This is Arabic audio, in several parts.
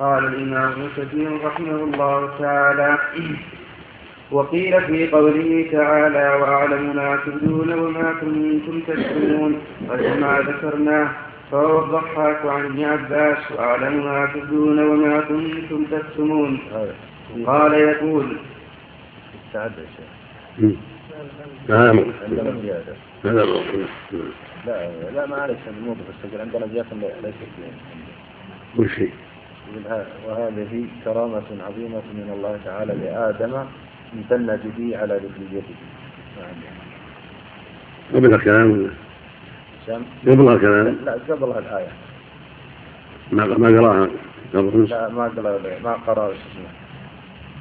قال الإمام ابن كثير رحمه الله تعالى. وقيل في قوله تعالى وأعلم ما تبدون وما كنتم تكتمون. ما ذكرناه فهو الضحاك عن ابن عباس وأعلم ما تبدون وما كنتم تكتمون. قال يقول استعد يا شيخ. هذا هذا لا لا معلش الموضوع بس عندنا زيادة ليست كل شيء وهذه كرامة عظيمة من الله تعالى لآدم امتن به على ذريته قبل الكلام؟ ولا؟ قبل الكلام. لا قبلها الآية. ما ما قرأها؟ قبل لا ما قرأ ما قرأ شو اسمه؟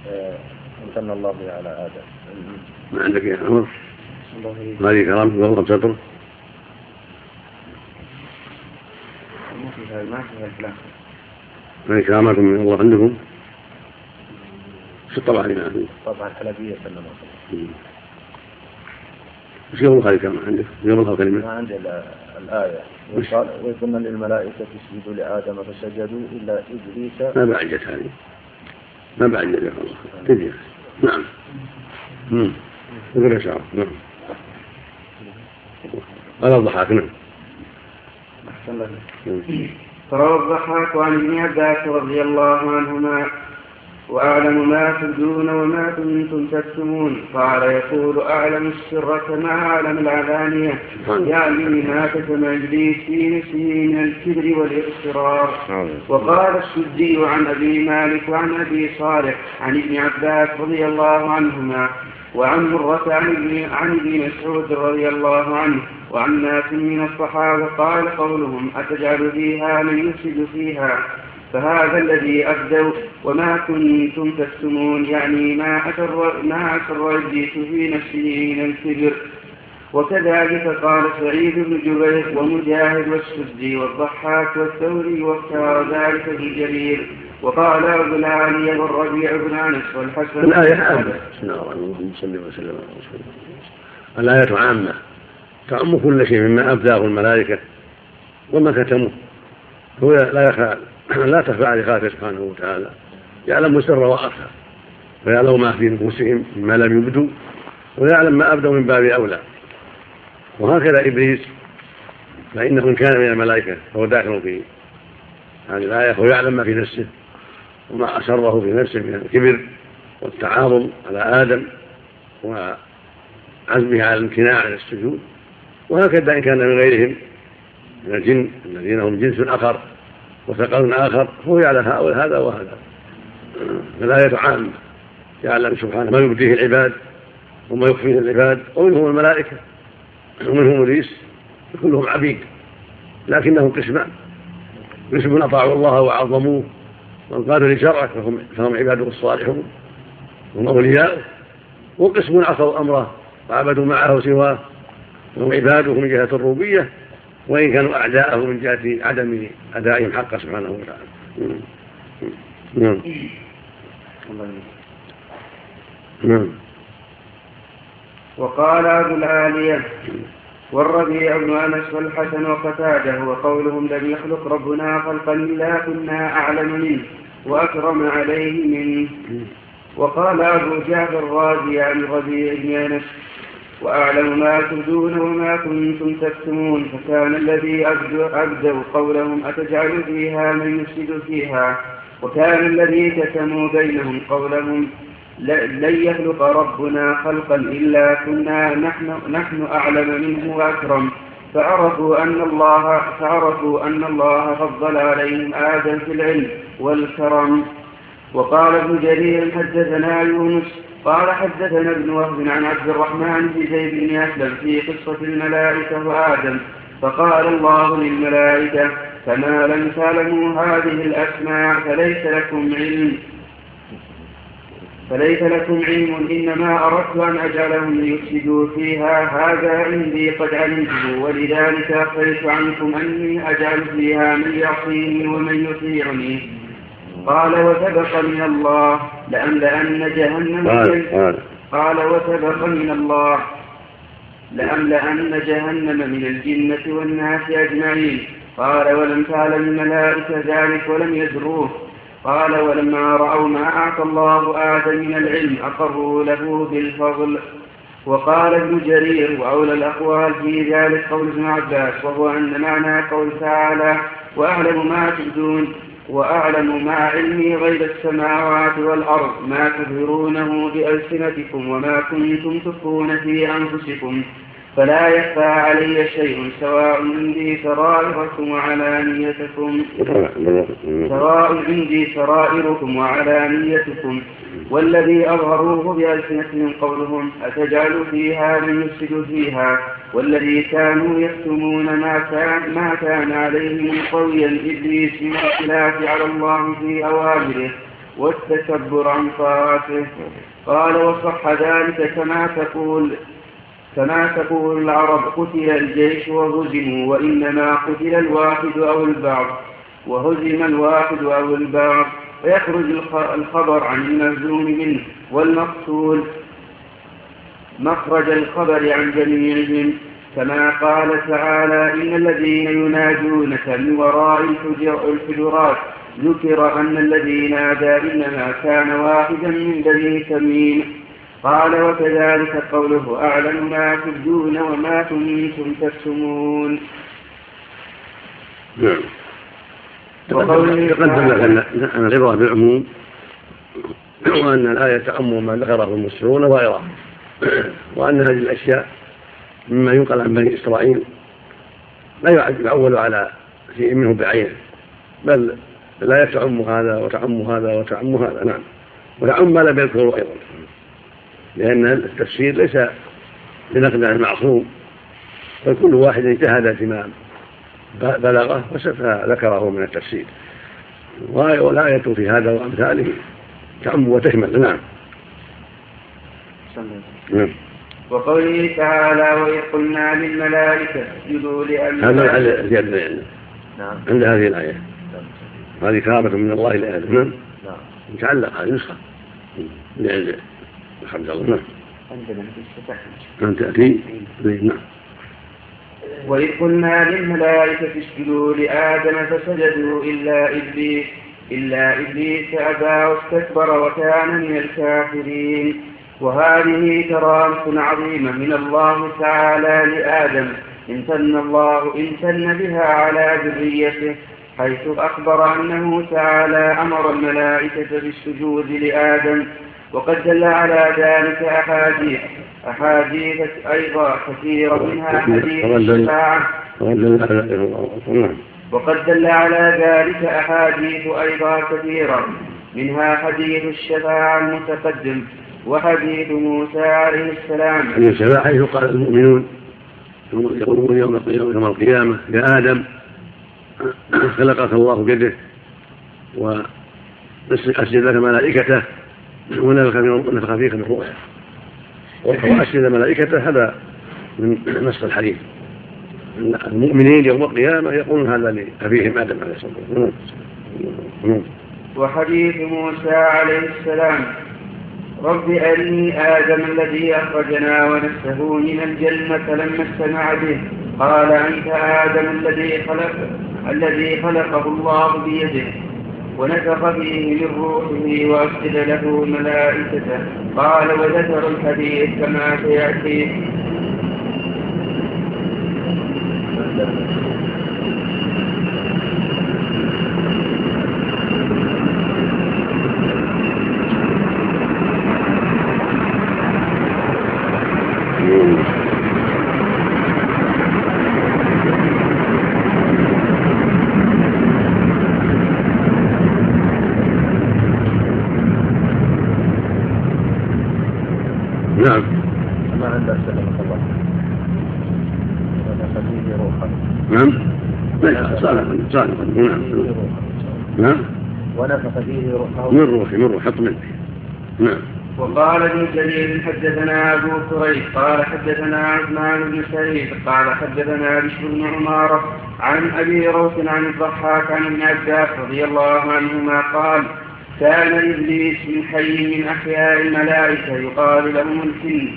آه، امتن الله به على آدم. ما عندك يا عمر؟ هذه كرامة قبل سطر ما فيها ما فيها الكلام. هذه كرامات من الله عندكم؟ شو طبعا ما فيه طبعا الحلبية سلم الله إيش قبل هذه كلمة عندك؟ قبل كلمة؟ ما عندي الآية. وقال وقلنا للملائكة اسجدوا لآدم فسجدوا إلا إبليس. ما بعجت هذه. ما بعجت يا الله تجي نعم. امم يا شعر. نعم. قال الضحاك نعم. أحسن الله فروى الضحاك عن ابن عباس رضي الله عنهما وأعلم ما تبدون وما كنتم تكتمون قال يقول أعلم السر كما أعلم العلانية. يعني ما كتم إبليس في نفسه من الكبر والإصرار. وقال السدي عن أبي مالك وعن أبي صالح عن ابن عباس رضي الله عنهما وعن مرة عن ابن عن ابن مسعود رضي الله عنه وعن ناس من الصحابة قال قولهم أتجعل فيها من يفسد فيها؟ فهذا الذي أبدوا وما كنتم تكتمون يعني ما أسر ما أسر إبليس في نفسه من الكبر. وكذلك قال سعيد بن جبير ومجاهد والسدي والضحاك والثوري واختار ذلك في جرير وقال ابو العالي والربيع بن انس والحسن الآية عامة. بسم الله الرحمن الرحيم. صلى وسلم على رسول الله. الآية عامة. تعم كل شيء مما أبداه الملائكة وما كتموه. هو لا يخفى لا تخفى على خافه سبحانه وتعالى. يعلم سر وأخفى. ويعلم ما في نفوسهم مما لم يبدوا. ويعلم ما أبدوا من باب أولى. وهكذا إبليس. فإنه إن كان من الملائكة فهو داخل في هذه الآية ويعلم ما في نفسه. وما أسره في نفسه من الكبر والتعاظم على آدم وعزمه على الامتناع عن السجود. وهكذا إن كان من غيرهم من الجن الذين هم جنس آخر وثقل آخر هو يعلم هذا وهذا. فالآية عامة يعلم سبحانه ما يبديه العباد وما يخفيه العباد ومنهم الملائكة ومنهم إبليس كلهم عبيد لكنهم قسمان. قسم أطاعوا الله وعظموه. وانقادوا لشرعه فهم, فهم عباده الصالحون. هم أولياؤه وقسم عصوا أمره وعبدوا معه سواه. وهم عباده من جهة الربوبية وإن كانوا أعداءه من جهة عدم أدائهم حقه سبحانه وتعالى. نعم. نعم. وقال أبو العالية والربيع بن أنس والحسن وقتاده وقولهم لم يخلق ربنا خلقا إلا كنا أعلم منه وأكرم عليه منه. وقال أبو جعفر الرازي عن الربيع بن أنس وأعلم ما تبدون وما كنتم تكتمون فكان الذي أبدوا قولهم أتجعل فيها من يفسد فيها وكان الذي كتموا بينهم قولهم لن يخلق ربنا خلقا إلا كنا نحن, نحن أعلم منه وأكرم. فعرفوا أن الله فعرفوا أن الله فضل عليهم آدم في العلم والكرم. وقال ابن جرير حدثنا يونس قال حدثنا ابن وهب عن عبد الرحمن بن زيد بن أسلم في قصة الملائكة وآدم. فقال الله للملائكة كما لم تعلموا هذه الأسماء فليس لكم علم. فليس لكم علم إنما أردت أن أجعلهم ليفسدوا فيها. هذا عندي قد علمته ولذلك اخفيت عنكم أني أجعل فيها من يعصيني ومن يطيعني. قال وسبق من الله لأملأن جهنم قال, قال. وسبق من الله لأملأن جهنم من الجنة والناس أجمعين. قال ولم تعلم الملائكة ذلك ولم يدروه قال ولما رأوا ما أعطى الله آدم من العلم أقروا له بالفضل. وقال ابن جرير وأولى الأقوال في ذلك قول ابن عباس وهو أن معنى قول تعالى وأعلم ما تبدون وأعلم ما علمي غيب السماوات والأرض ما تظهرونه بألسنتكم وما كنتم تخفون في أنفسكم. فلا يخفى علي شيء سواء عندي سرائركم وعلانيتكم. سواء عندي سرائركم وعلانيتكم. والذي أظهروه بألسنتهم قولهم أتجعل فيها من يفسد فيها. والذي كانوا يكتمون ما كان ما كان عليه من قوي إبليس من الخلاف على الله في أوامره والتكبر عن طاعته. قال وصح ذلك كما تقول. كما تقول العرب قتل الجيش وهزموا وإنما قتل الواحد أو البعض. وهزم الواحد أو البعض. فيخرج الخبر عن المهزوم منه. والمقتول مخرج الخبر عن جميعهم. كما قال تعالى إن الذين ينادونك من وراء الحجرات ذكر أن الذي نادى إنما كان واحدا من بني تميم. قال وكذلك قوله أعلم ما تبدون وما كنتم تكتمون. نعم. تقدم لك أن العبرة بالعموم وأن الآية تعم ما ذكره المسلمون وغيرهم. وأن هذه الأشياء مما ينقل عن بني إسرائيل لا يعول على شيء منه بعينه بل لا تعم هذا وتعم هذا وتعم هذا. نعم. وتعم ما لم يذكره أيضا. لأن التفسير ليس بنقل عن المعصوم بل كل واحد اجتهد فيما بلغه فذكره من التفسير. والآية في هذا وأمثاله تعم وتشمل نعم. نعم. وقوله تعالى وإذ قلنا للملائكة اسجدوا لآدم هذا زيادة نعم. عند هذه الآية. هذه كرامة من الله لآدم. نعم. نعم. متعلق هذه نسخة. لعند الحمد لله. نعم. نعم تأتي؟ نعم. وإذ قلنا للملائكة اسجدوا لآدم فسجدوا إلا إبليس إلا إبليس أبى واستكبر وكان من الكافرين. وهذه كرامة عظيمة من الله تعالى لآدم امتن الله امتن بها على ذريته حيث أخبر أنه تعالى أمر الملائكة بالسجود لآدم. وقد دل على ذلك أحاديث أحاديث أيضا كثيرة منها حديث الشفاعة وقد دل على ذلك أحاديث أيضا كثيرة منها حديث الشفاعة المتقدم وحديث موسى عليه السلام. حديث الشفاعة حيث قال المؤمنون يقولون يوم يوم القيامة يا آدم خلقك الله بيده وأسجد لك ملائكته ونفخ فيك من روحه وأسجد ملائكته هذا من نص الحديث. المؤمنين يوم القيامة يقولون هذا لأبيهم آدم عليه الصلاة والسلام. وحديث موسى عليه السلام. رب أرني آدم الذي أخرجنا ونفسه من الجنة لما استمع به. قال أنت آدم الذي خلق الذي خلقه الله بيده. ونفخ فيه من روحه وأسجد له ملائكته قال وذكر الحديث كما سيأتي. نعم نعم ونفخ فيه روحه من روحي من روحي حط منه نعم وقال ابن جرير حدثنا أبو كريب قال حدثنا عثمان بن سعيد قال حدثنا بشر بن عمارة عن أبي روح عن الضحاك عن ابن عباس رضي الله عنهما قال كان إبليس من حي من أحياء الملائكة يقال لهم الجن.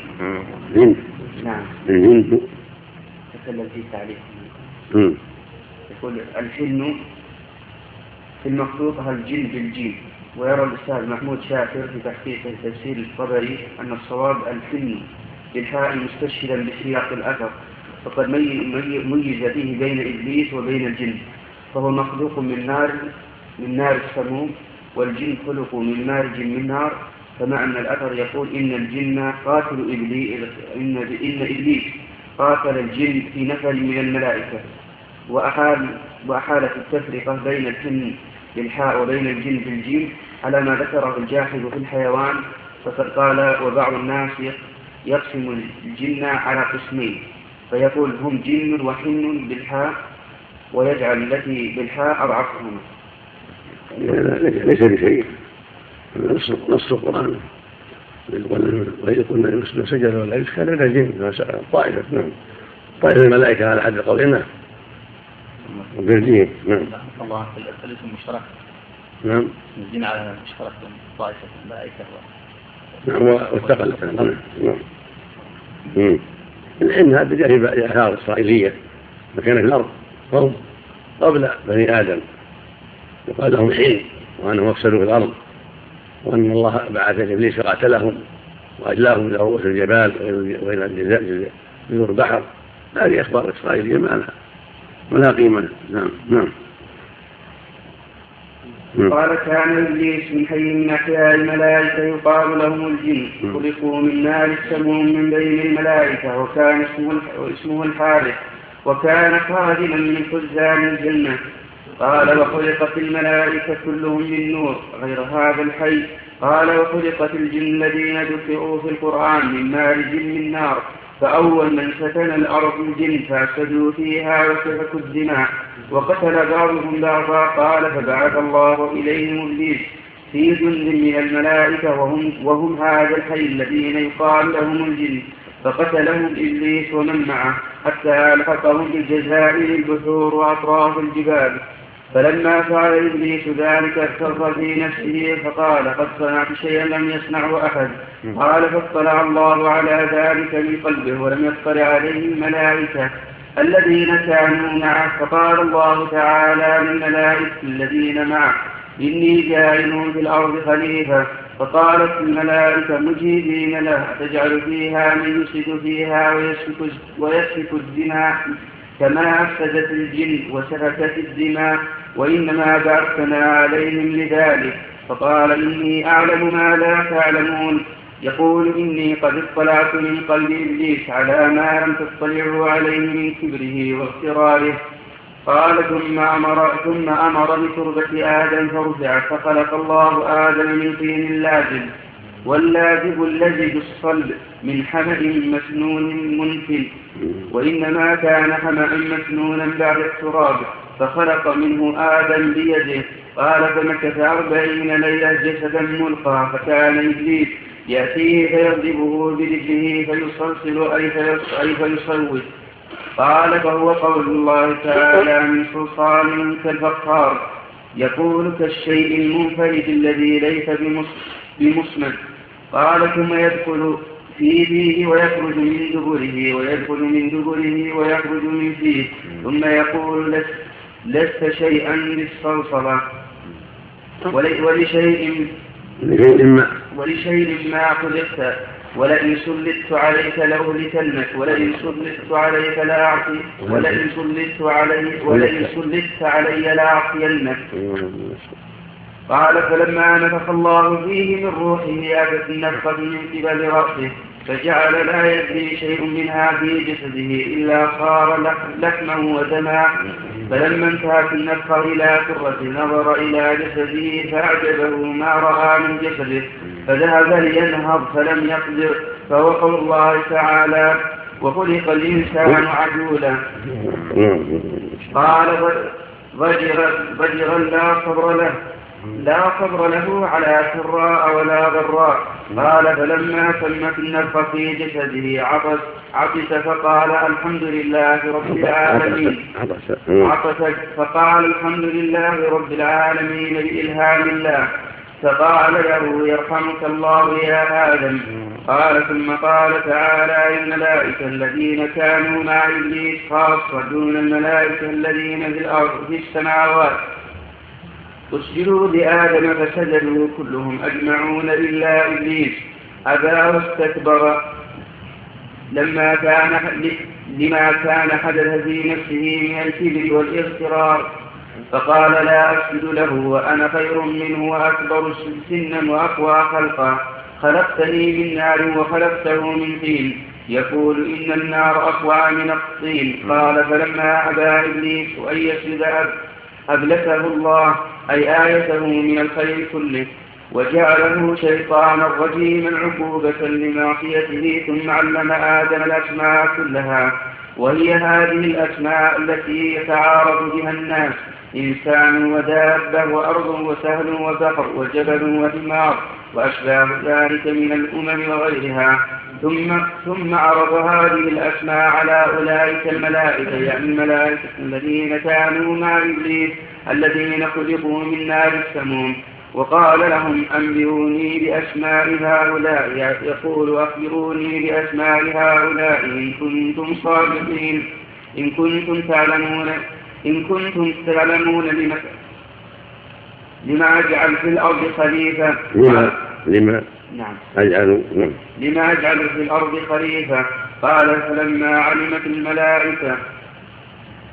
نعم. الجن. تكلم في تعليق. يقول الحلم في المخطوطة الجن بالجيم ويرى الأستاذ محمود شاكر في تحقيق تفسير الطبري أن الصواب الفن بالحاء مستشهدا بسياق الأثر فقد ميز به بين إبليس وبين الجن فهو مخلوق من نار من نار السموم والجن خلقوا من مارج من نار أن الأثر يقول إن الجن قاتل إبليس إن, إن إبليس قاتل الجن في نفر من الملائكة. وأحال وأحالت التفرقة بين الجن بالحاء وبين الجن بالجيم على ما ذكره الجاحظ في الحيوان فقد قال وبعض الناس يقسم الجن على قسمين فيقول هم جن وحن بالحاء ويجعل التي بالحاء أضعفهما. ليس بشيء. نص القرآن. وإذا قلنا المسلم سجد ولا كان من الجن طائفة نعم طائفة الملائكة على حد قولنا. نعم الله في الاسم المشترك نعم الجن على المشترك طائفة الملائكة نعم واستقلت نعم نعم إن هذا جاء في آثار إسرائيلية مكان في الأرض قوم قبل بني آدم يقال لهم حين وأنهم أفسدوا في الأرض وأن الله بعث إبليس فقاتلهم وأجلاهم إلى رؤوس الجبال وإلى جذور البحر هذه أخبار إسرائيلية ما لها لها قيمة نعم نعم. قال كان إبليس من حي من أحياء الملائكة يقال لهم الجن. خلقوا من نار السموم من بين الملائكة وكان اسمه اسمه الحارث. وكان خادما من خزان الجنة. قال وخلقت الملائكة كلهم من نور غير هذا الحي. قال وخلقت الجن الذين ذكروا في القرآن من مارج من نار. فأول من فتن الأرض الجن فأفسدوا فيها وسفكوا الدماء. وقتل بعضهم بعضا قال فبعث الله إليهم إبليس في جند من الملائكة وهم, وهم هذا الحي الذين يقال لهم الجن. فقتلهم إبليس ومن معه حتى ألحقهم بالجزائر البحور وأطراف الجبال. فلما فعل إبليس ذلك اغتر في نفسه فقال قد صنعت شيئا لم يصنعه أحد. قال فاطلع الله على ذلك من قلبه ولم يطلع عليه الملائكة الذين كانوا معه. فقال الله تعالى للملائكة الذين معه إني جاعل في الأرض خليفة. فقالت الملائكة مجيبين له. أتجعل فيها من يفسد فيها ويسفك, ويسفك الدماء كما أفسدت الجن وسفكت الدماء وإنما بعثنا عليهم لذلك. فقال إني أعلم ما لا تعلمون. يقول إني قد اطلعت من قلب إبليس على ما لم تطلعوا عليه من كبره واغتراره قال ثم أمر ثم أمر بتربة آدم فرجع فخلق الله آدم من طين لازم واللازب الذي بالصلب من حمأ مسنون منفل وإنما كان حمأ مسنونا بعد التراب فخلق منه آدم بيده. قال فمكث أربعين ليلة جسدا ملقى فكان إبليس يأتيه فيضربه برجله فيصلصل أي فيصوت. قال فهو قول الله تعالى من صلصال كالفخار يقول كالشيء المنفرد الذي ليس بمصمد قال ثم يدخل في فيه ويخرج من دبره ويدخل من دبره ويخرج من فيه. ثم يقول لست, لست شيئا بالصلصلة ولشيء ما. ولشيء ما خلقت. ولئن سلطت عليك لأهلكنك ولئن سلطت عليك لأعطي ولئن سلطت علي ولئن سلطت علي لأعطينك قال فلما نفخ الله فيه من روحه أتت النفخة من قبل رأسه فجعل لا يدري شيء منها في جسده إلا صار لحما ودما. فلما انتهت النفخة إلى كرة نظر إلى جسده فأعجبه ما رأى من جسده. فذهب لينهض فلم يقدر. فوقع الله تعالى وخلق الإنسان عجولا. قال ضجرا لا صبر له. لا صبر له على سراء ولا ضراء. قال فلما تمت النفخ في جسده عطس عطس فقال الحمد لله رب العالمين. عطس فقال الحمد لله رب العالمين بإلهام الله. فقال له يرحمك الله يا آدم. قال ثم قال تعالى الملائكة الذين كانوا مع إبليس خاصة دون الملائكة الذين في الأرض في السماوات. اسجدوا لآدم فسجدوا كلهم أجمعون إلا إبليس. أبى واستكبر. لما كان لما كان حدث في نفسه من الكبر والاغترار فقال لا أسجد له وأنا خير منه وأكبر سنا وأقوى خلقا. خلقتني من نار وخلقته من طين. يقول إن النار أقوى من الطين. قال فلما أبى إبليس أن يسجد أبلسه الله. أي آيته من الخير كله وجعله شيطانا رجيما عقوبة لمعصيته ثم علم آدم الأسماء كلها وهي هذه الأسماء التي يتعارض بها الناس إنسان ودابة وأرض وسهل وبحر وجبل وثمار وأشباه ذلك من الأمم وغيرها. ثم ثم عرض هذه الأسماء على أولئك الملائكة يعني الملائكة الذين كانوا مع إبليس الذين خلقوا من نار السموم. وقال لهم أنبئوني بأسماء هؤلاء. يقول أخبروني بأسماء هؤلاء. إن كنتم صادقين. إن كنتم تعلمون إن كنتم تعلمون لما لما أجعل في الأرض خليفة. لما لما نعم. أجعل نعم. لما أجعل في الأرض خليفة؟ قال فلما علمت الملائكة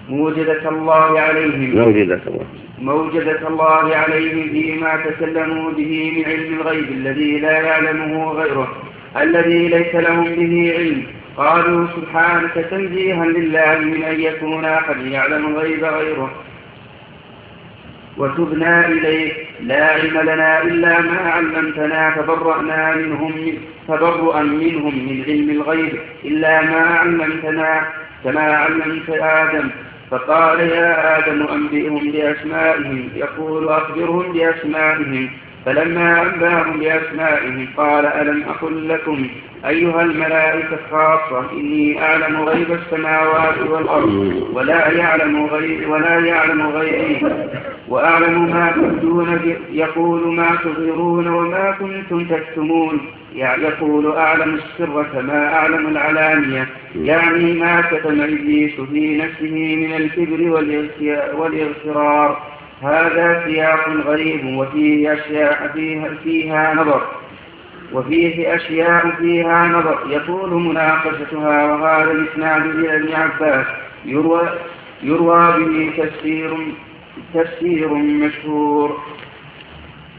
موجدة الله عليهم. موجدة الله. موجدة الله عليهم فيما تكلموا به من علم الغيب الذي لا يعلمه غيره الذي ليس لهم به علم. قالوا سبحانك تنزيها لله من أن يكون أحد يعلم الغيب غيره. وتبنا إليك لا علم لنا إلا ما علمتنا فبرأنا منهم تبرؤا منهم من علم الغيب. إلا ما علمتنا. كما علمت آدم. فقال يا آدم أنبئهم بأسمائهم. يقول أخبرهم بأسمائهم. فلما أنبأهم بأسمائهم قال ألم أقل لكم أيها الملائكة خاصة إني أعلم غيب السماوات والأرض ولا يعلم غيري ولا يعلم غيري وأعلم ما تبدون يقول ما تظهرون وما كنتم تكتمون. يقول أعلم السر كما أعلم العلانية. يعني ما كتم إبليس في نفسه من الكبر والإغترار. هذا سياق غريب وفيه أشياء فيها نظر. وفيه أشياء فيها نظر. يطول مناقشتها وهذا الإسناد إلى ابن عباس. يروى يروى به تفسير تفسير مشهور.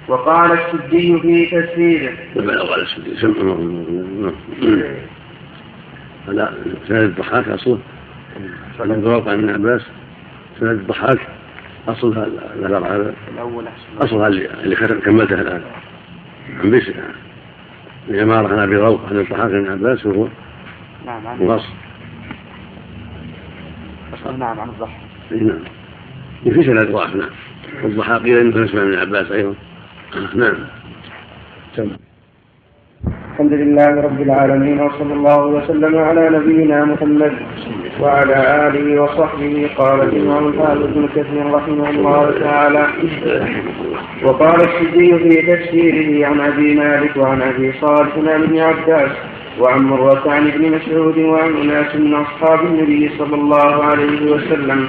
وقال السدي في تفسيره. قال السدي. هذا سند الضحاك أصله. سند عن ابن عباس. سند الضحاك أصل هذا أصل هذا اللي كملته الآن. عن بشر العمارة عن أبي روح عن الضحاك بن عباس وهو نعم عن مغص نعم عن الضحاك نعم. في سند ضعف نعم. والضحاك قيل نسمع من عباس أيضا. نعم. سمع الحمد لله رب العالمين وصلى الله وسلم على نبينا محمد وعلى آله وصحبه. قال الإمام الحافظ بن كثير رحمه الله تعالى وقال السدي في تفسيره عن أبي مالك وعن أبي صالح عن ابن عباس وعن مرة عن ابن مسعود وعن أناس من أصحاب النبي صلى الله عليه وسلم.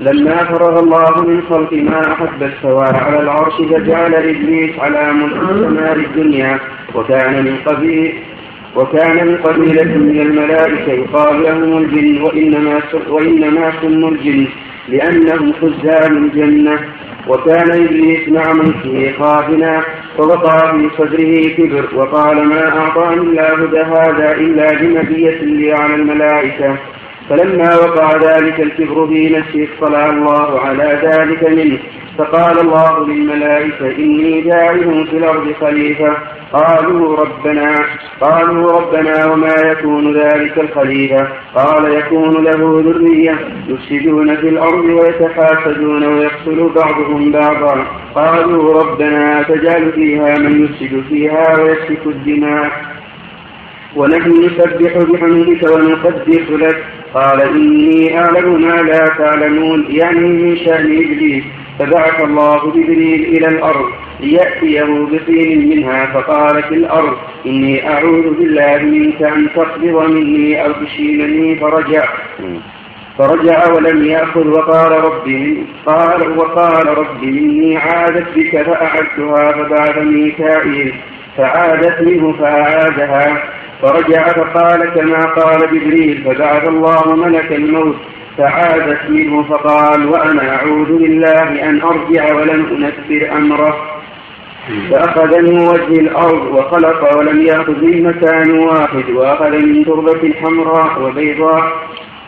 لما فرغ الله من خلق ما أحب استوى على العرش فجعل إبليس على ملك الدنيا وكان من قبيل وكان من قبيلة من الملائكة يقال لهم الجن وإنما وإنما سموا الجن لأنهم خزان الجنة. وكان إبليس مع ملكه خافنا فوقع في صدره كبر وقال ما أعطاني الله هذا إلا بمزية لي على الملائكة. فلما وقع ذلك الكبر في نفسه اطلع الله على ذلك منه. فقال الله للملائكة إني جاعل في الأرض خليفة. قالوا ربنا قالوا ربنا وما يكون ذلك الخليفة. قال يكون له ذرية يفسدون في الأرض ويتحاسدون ويقتل بعضهم بعضا. قالوا ربنا تجعل فيها من يفسد فيها ويسفك الدماء. ونحن نسبح بحمدك ونقدس لك. قال إني أعلم ما لا تعلمون. يعني من شأن إبليس. فبعث الله جبريل إلى الأرض ليأتيه بطين منها. فقال في الأرض إني أعوذ بالله منك أن تقبض مني أو تشيلني. فرجع. فرجع ولم يأخذ. وقال ربي قال وقال ربي إني عادت بك فأعدتها فبعث ميكائيل. فعادت منه فأعادها فرجع فقال كما قال جبريل فبعث الله ملك الموت فعادت منه فقال وأنا أعوذ بالله أن أرجع ولم أنفر أمره. فأخذ من وجه الأرض وخلق ولم يأخذ من مكان واحد وأخذ من تربة حمراء وبيضاء.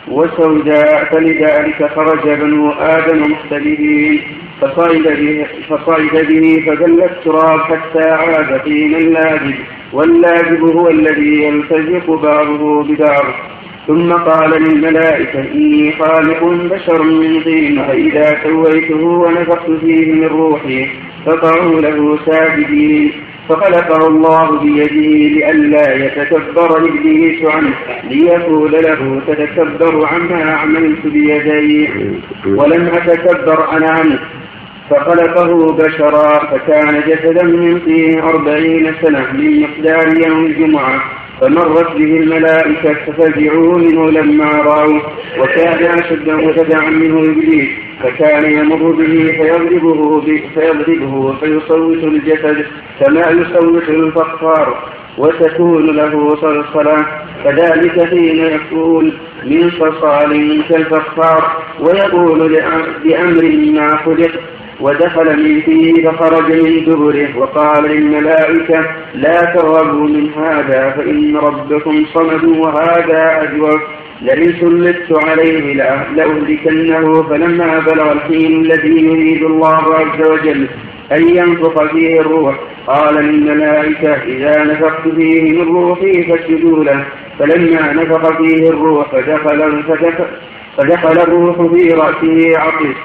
وسوداء فلذلك خرج بنو آدم مختلفين. فصعد به, فصعد به فدل التراب حتى عاد طينا اللاجب واللاجب هو الذي يلتزق بعضه ببعض. ثم قال للملائكة إني خالق بشر من طين فإذا سويته ونفخت فيه من روحي فقعوا له ساجدين. فخلقه الله بيده لئلا يتكبر إبليس عنه ليقول له تتكبر عما عملت بيدي ولم أتكبر أنا عنه. فخلقه بشرا فكان جسدا من طين أربعين سنة من مقدار يوم الجمعة فمرت به الملائكة ففزعوا منه لما رأوه وكان أشد متبعا منه إبليس. فكان يمر به فيضربه فيضربه فيصوت الجسد كما يصوت الفخار وتكون له صلصلة كذلك حين يكون من صلصال كالفخار ويقول بأمر ما خلق. ودخل من فيه فخرج من دبره وقال للملائكة لا ترغبوا من هذا فإن ربكم صمد وهذا أجوف. لئن سلطت عليه لأهلكنه فلما بلغ الحين الذي يريد الله عز وجل أن ينفخ فيه الروح قال للملائكة إذا نفخت فيه من روحي فاسجدوا له. فلما نفخ فيه الروح فدخل, فدخل, فدخل الروح في رأسه عطش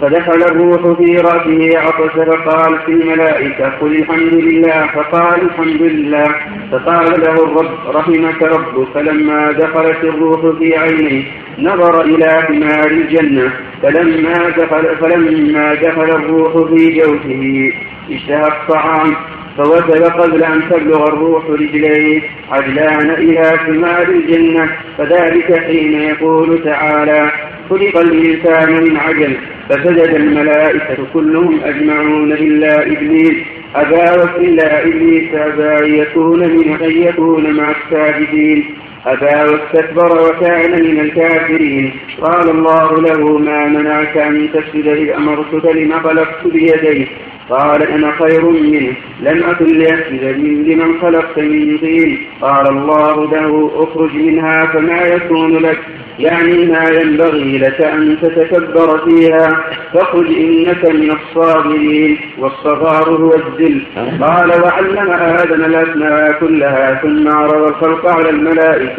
فدخل الروح في رأسه عطس فقالت الملائكة قل الحمد لله. فقال الحمد لله. فقال له الرب رحمك ربك. فلما دخلت الروح في عينيه نظر إلى ثمار الجنة. فلما دخل فلما دخل الروح في جوفه اشتهى الطعام. فوثب قبل أن تبلغ الروح رجليه عدلان إلى ثمار الجنة فذلك حين يقول تعالى خلق الإنسان من عجل فسجد الملائكة كلهم أجمعون إلا إبليس. أبى إلا إبليس أبى يكون من أن يكون مع الساجدين. أبى واستكبر وكان من الكافرين. قال الله له ما منعك أن تسجد إذ أمرتك لما خلقت بيديه قال أنا خير منه. لم أكن لأسجد لمن خلقت من طين. قال الله له اخرج منها فما يكون لك. يعني ما ينبغي لك أن تتكبر فيها. فقل إنك من الصابرين والصغار هو الذل. قال وعلم آدم الأسماء كلها ثم عرض الخلق على الملائكة.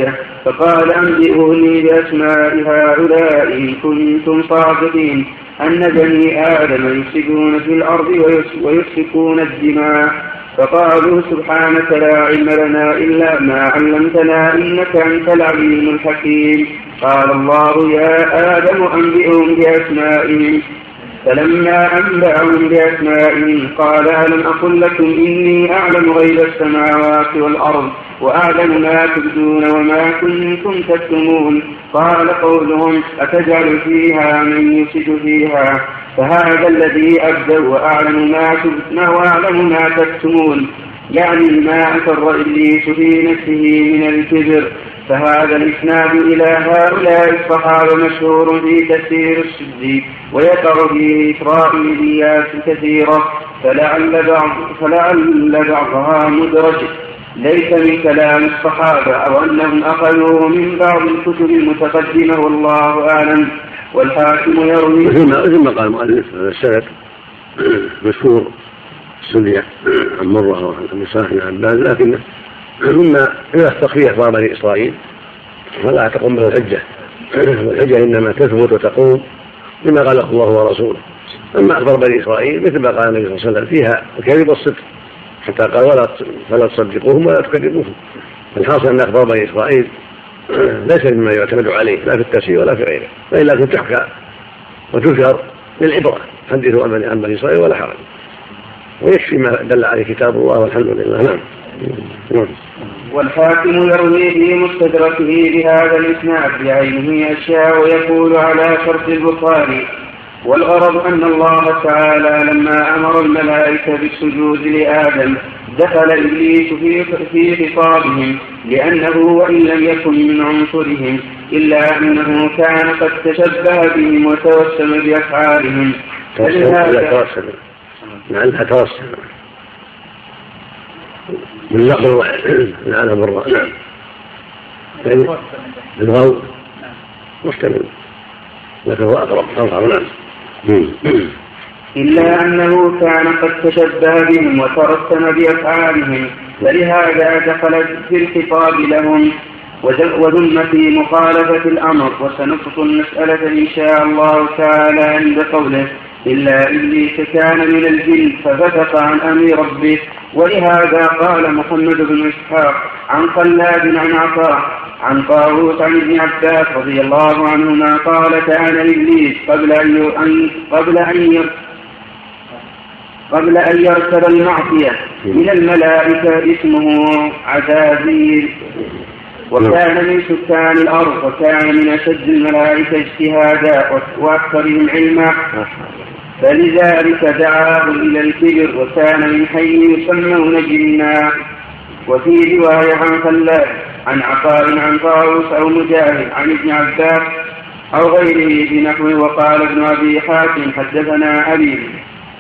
فقال أنبئوني بأسماء هؤلاء إن كنتم صادقين. أن بني آدم يفسدون في الأرض ويسفكون الدماء. فقالوا سبحانك لا علم لنا إلا ما علمتنا إنك أنت العليم الحكيم. قال الله يا آدم أنبئهم بأسمائهم. فلما أنبأهم بأسمائهم قال ألم أقل لكم إني أعلم غيب السماوات والأرض؟ وأعلم ما تبدون وما كنتم تكتمون. قال قولهم أتجعل فيها من يفسد فيها؟ فهذا الذي أبدأ وأعلم ما تبدون وأعلم ما تكتمون. يعني ما أسر إبليس في نفسه من الكبر. فهذا الإسناد إلى هؤلاء الصحابة مشهور في تفسير السدي ويقع فيه إسرائيليات كثيرة. فلعل بعض فلعل بعضها مدرج. ليس من كلام الصحابة أو أنهم أخذوه من بعض الكتب المتقدمة والله أعلم. والحاكم يروي مثل ما مثل ما قال المؤلف السند مشهور السنية عن مرة وعن أبي صالح بن عباس لكنه مما إذا تخفي أخبار بني إسرائيل فلا تقوم به الحجة. والحجة إنما تثبت وتقوم بما قاله الله ورسوله. أما أخبار بني إسرائيل مثل ما قال النبي صلى الله عليه وسلم فيها الكذب والصدق. حتى قال ولا فلا تصدقوهم ولا تكذبوهم. الحاصل أن أخبار بني إسرائيل ليس مما يعتمد عليه لا في التفسير ولا في غيره وإن لكن تحكى وتذكر للعبرة. حدثوا عن بني إسرائيل ولا حرج. ويكفي ما دل عليه كتاب الله والحمد لله. نعم. نعم. والحاكم يروي في مستدركه بهذا الإسناد بعينه أشياء ويقول على شرط البخاري والغرض أن الله تعالى لما أمر الملائكة بالسجود لآدم دخل إبليس في في خطابهم لأنه وإن لم يكن من عنصرهم إلا أنه كان قد تشبه بهم وتوسم بأفعالهم. فلهذا لعلها توسم. من لفظ واحد لعلها مرة نعم يعني الغو محتمل لكن هو أقرب. أظهر. نعم. إلا أنه كان قد تشبه بهم وترسم بأفعالهم فلهذا دخل في الخطاب لهم وذم في مخالفة الأمر. وسنبسط المسألة إن شاء الله تعالى عند قوله. إلا إبليس كان من الجن ففسق عن أمر ربه. ولهذا قال محمد بن إسحاق عن خلاد عن عطاء عن طاووس عن ابن عباس رضي الله عنهما قال كان إبليس قبل أن قبل أن قبل أن يركب المعصية. من الملائكة اسمه عزازيل. وكان من سكان الأرض وكان من أشد الملائكة اجتهادا وأكثرهم علما. فلذلك دعاه إلى الكبر وكان من حي يسمون جنا. وفي رواية عن خلاد عن عطاء عن طاووس أو مجاهد عن ابن عباس أو غيره بنحوه وقال ابن أبي حاتم حدثنا أبي.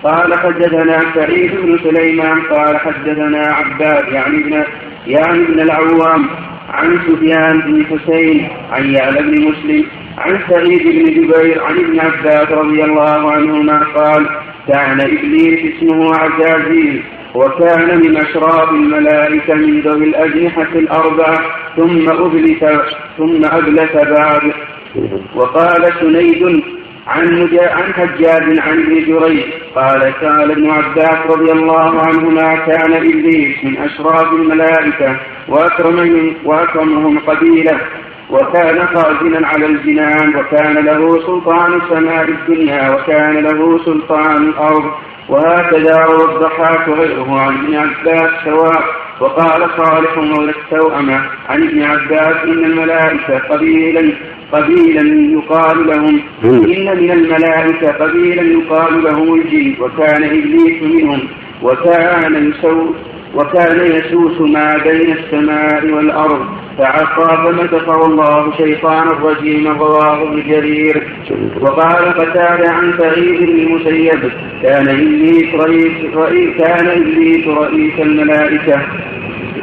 قال حدثنا سعيد بن سليمان قال حدثنا عباد يعني ابن يعني ابن العوام. عن سفيان بن حسين عن يعلى بن مسلم عن سعيد بن جبير عن ابن عباس رضي الله عنهما قال كان إبليس اسمه عزازيل وكان من أشراف الملائكة من ذوي الأجنحة الأربعة ثم أبلس ثم أبلس بعد. وقال سنيد عن عن حجاج عن ابن جريج قال قال ابن عباس رضي الله عنهما كان إبليس من أشراف الملائكة واكرمهم وأكرمهم قبيله وكان خازنا على الجنان وكان له سلطان سماء الدنيا وكان له سلطان الأرض وهكذا روى الضحاك وغيره عن ابن عباس سواء. وقال صالح مولى التوأمة عن ابن عباس إن الملائكة قبيلا قبيلا يقال لهم إن من الملائكة قبيلا يقال لهم الجن وكان إبليس منهم وكان يسوس وكان يسوس ما بين السماء والأرض فعصى فمسخه الله شيطان الرجيم رواه ابن جرير. وقال قتال عن سعيد بن المسيب كان ابليس رئيس, رئيس كان ابليس رئيس الملائكه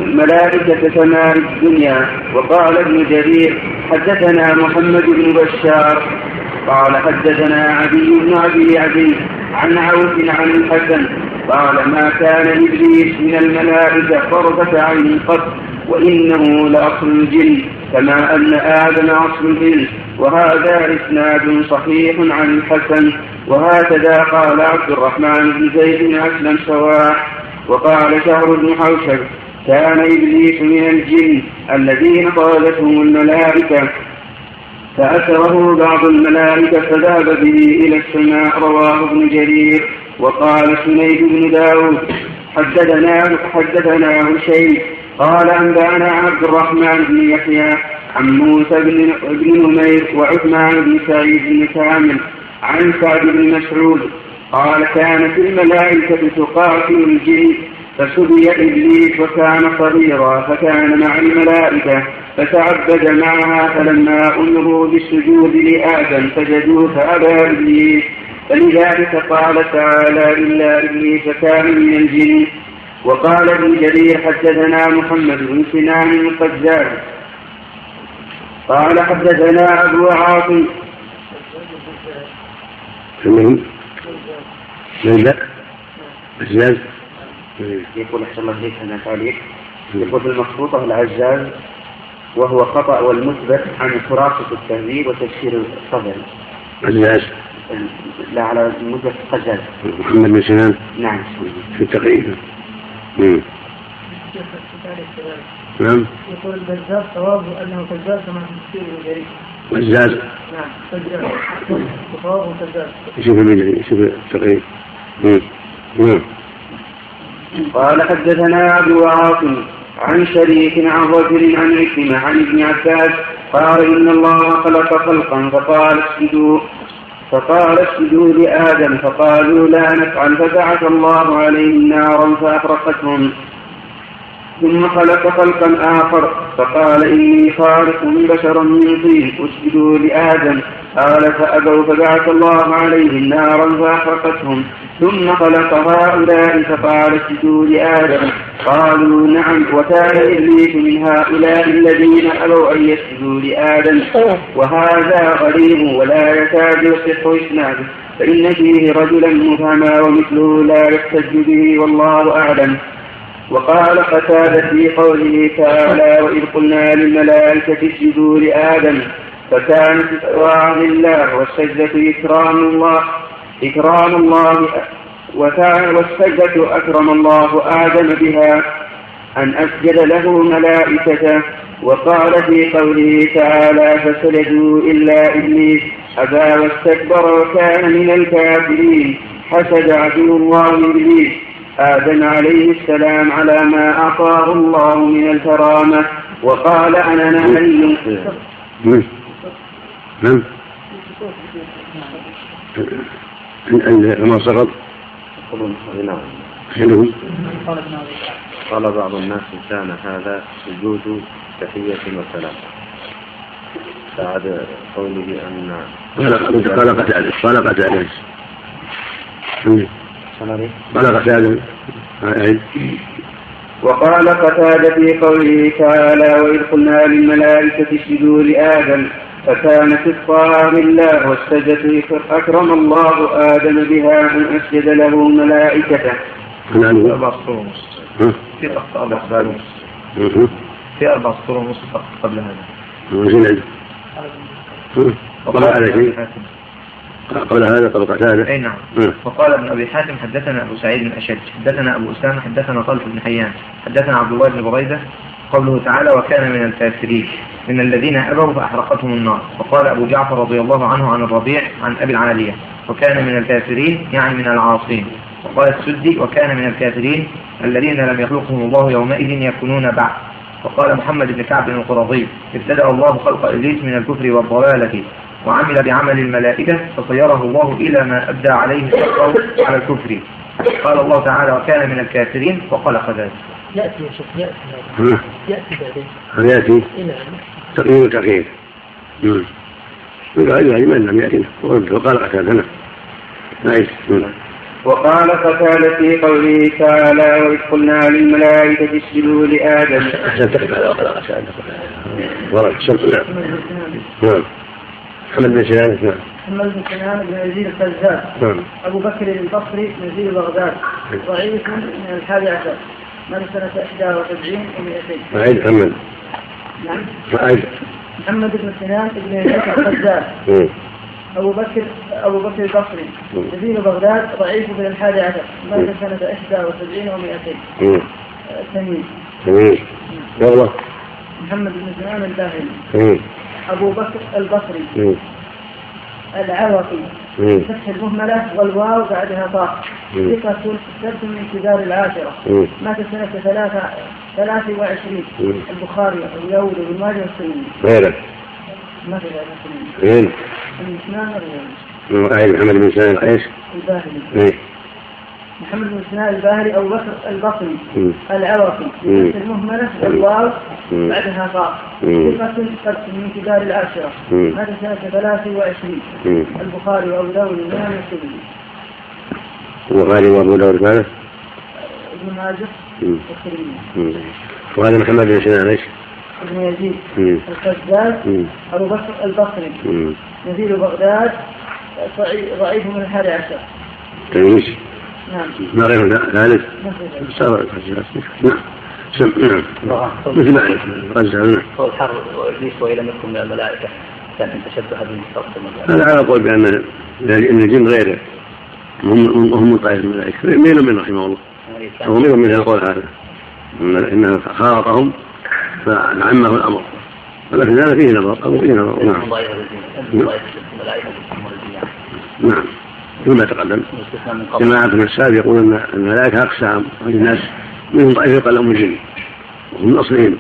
ملائكة سماء الدنيا. وقال ابن جرير حدثنا محمد بن بشار قال حدثنا عدي بن أبي عدي عن عوف عن الحسن قال ما كان إبليس من الملائكة طرفة عين قط وإنه لأصل الجن كما أن آدم أصل الجن وهذا إسناد صحيح عن الحسن وهكذا قال عبد الرحمن بن زيد بن أسلم سواء وقال شهر بن حوشب كان إبليس من الجن الذين قالتهم الملائكة فأثره بعض الملائكة فذهب به إلى السماء رواه ابن جرير. وقال سنيد بن داود حدثنا حدثنا هشيم قال أنبأنا عبد الرحمن بن يحيى عن موسى بن بن نمير وعثمان بن سعيد بن كامل عن سعد بن مسعود قال كانت الملائكة تقاتل الجن فسبي إبليس وكان صغيرا فكان مع الملائكة فتعبد معها فلما أمروا بالسجود لآدم سجدوا فأبى إبليس. فلذلك قال تعالى إلا إبليس كان من الجن. وقال ابن جرير حدثنا محمد بن سنان القزاز قال حدثنا أبو عاصم. من؟ من الزاز يقول أحسن الله إليك هنا تعليق يقول المخطوطة العزاز وهو خطأ والمثبت عن خرافة التهذيب وتفسير الصدري عزاز لا على المثبت قزاز محمد بن سنان. نعم. في التقريب. نعم. يقول البزاز صوابه أنه كذاب كما في تفسير الجرير بزاز نعم كذاب. صوابه كذاب. شوف المجري شوف التقريب. نعم. قال حدثنا ابو عاصم عن شريك عن رجل عن عكرمة عن ابن عباس قال إن الله خلق خلقا فقال اسجدوا. فقال اسجدوا لآدم فقالوا لا نفعل. فبعث الله عليهم نارا فأحرقتهم ثم خلق خلقا آخر فقال إني خالق بشرا من طين أسجدوا لآدم. قال فأبوا فبعث الله عليهم نارا فأحرقتهم. ثم خلق هؤلاء فقال اسجدوا لآدم. قالوا نعم. وكان إبليس من هؤلاء الذين أبوا أن يسجدوا لآدم. وهذا غريب ولا يكاد يصح إسناده. فإن فيه رجلا مفهما ومثله لا يحتج به والله أعلم. وقال قتادة في قوله تعالى وإذ قلنا للملائكة اسجدوا لآدم فكانت استواء لله والسجدة إكرام الله إكرام الله والسجدة أكرم الله آدم بها أن أسجد له ملائكته وقال في قوله تعالى فسجدوا إلا إبليس أبى واستكبر وكان من الكافرين حسد عدو الله إبليس. آدم عليه السلام على ما أعطاه الله من الكرامة وقال أنا نهي نعم عند سقط نعم حلو قال بعض الناس كان هذا سجود تحية وسلام بعد قوله أن قال قتادة قال قتادة قال قتادة وقال قتادة في قوله تعالى وإذ قلنا للملائكة اسجدوا لآدم فكانت الطاعة لله والسجدة أكرم الله آدم بها أن أسجد له ملائكته. نعم. أربع سطور ونص. في أربع سطور ونص. في أربع سطور ونص قبل هذا. زين وقال على قبل هذا قبل قتادة أي نعم. وقال ابن أبي حاتم حدثنا أبو سعيد بن أشد حدثنا أبو أسامة حدثنا طلق بن حيان حدثنا عبد الله بن بريدة قوله تعالى وكان من الكافرين من الذين أبوا فأحرقتهم النار. وقال أبو جعفر رضي الله عنه عن الربيع عن أبي العاليه وكان من الكافرين يعني من العاصين. وقال السدي وكان من الكافرين الذين لم يخلقهم الله يومئذ يكونون بعد. وقال محمد بن كعب القرظي ابتدأ الله خلق إبليس من الكفر والضلالة وعمل بعمل الملائكة فصيره الله إلى ما أبدى عليه خلقه على الكفر. قال الله تعالى وكان من الكافرين وخلق ذلك. يأتي يا شيخ يأتي يأتي بعدين. يأتي؟ تقييم وتقييم يقال يعني من لم يأتنا وقال قتادة نعم. وقال قتادة في قوله تعالى وإذ قلنا للملائكة اسجدوا لآدم. أحسن تقف على وقال قتادة. ورد نعم. نعم. محمد بن سنان نعم. محمد بن سنان بن يزيد الفزاز. نعم. أبو بكر البصري نزيل بغداد. ضعيف من الحادي عشر. من سنة 71 و200. أعيد محمد. نعم. أعيد. محمد بن سنان بن يزيد الفزاز. أبو بكر أبو بكر البصري نزيل بغداد ضعيف من الحادي عشر مات سنة 71 و200 تميم تميم والله محمد بن سنان الباهلي أبو بكر البصري. العرقي فتح المهملة والواو بعدها طاء ثقة سبت من كبار العاشرة. مات سنة ثلاثة ثلاث وعشرين. البخاري أبو داود وابن ماجه والسلمي غيره ما في غيره أي محمد بن سنان إيش؟ الباهلي. محمد بن سنان الباهلي أبو بكر البصري العراقي المهملة والواو بعدها طاء ثقة من كبار العاشرة. مات سنة 23 البخاري وأبو داود والإمام السبيل البخاري وأبو داود ماذا؟ ابن ماجه والترمذي. وهذا محمد بن سنان إيش؟ ابن يزيد. الخزاز أبو بكر البصري. نزيل بغداد. ضعيف من الحادي عشر. تمييز نعم. ما غير ذلك صار نعم. نعم. مثل ما غزة نعم. قول حر وابليس والى منكم من الملائكة لكن تشبه بالمستقبل هذا على قول بأن إن الجن غير هم هم من طائفة الملائكة. مين من رحمه الله. هو من من القول هذا. انه خالطهم فعمه الأمر. ولكن هذا فيه نظر أو فيه نظر. نعم. نعم. كما تقدم جماعة من السلف يقول أن الملائكة أقسام والناس منهم طائفة يقال لهم الجن هم من أصلهم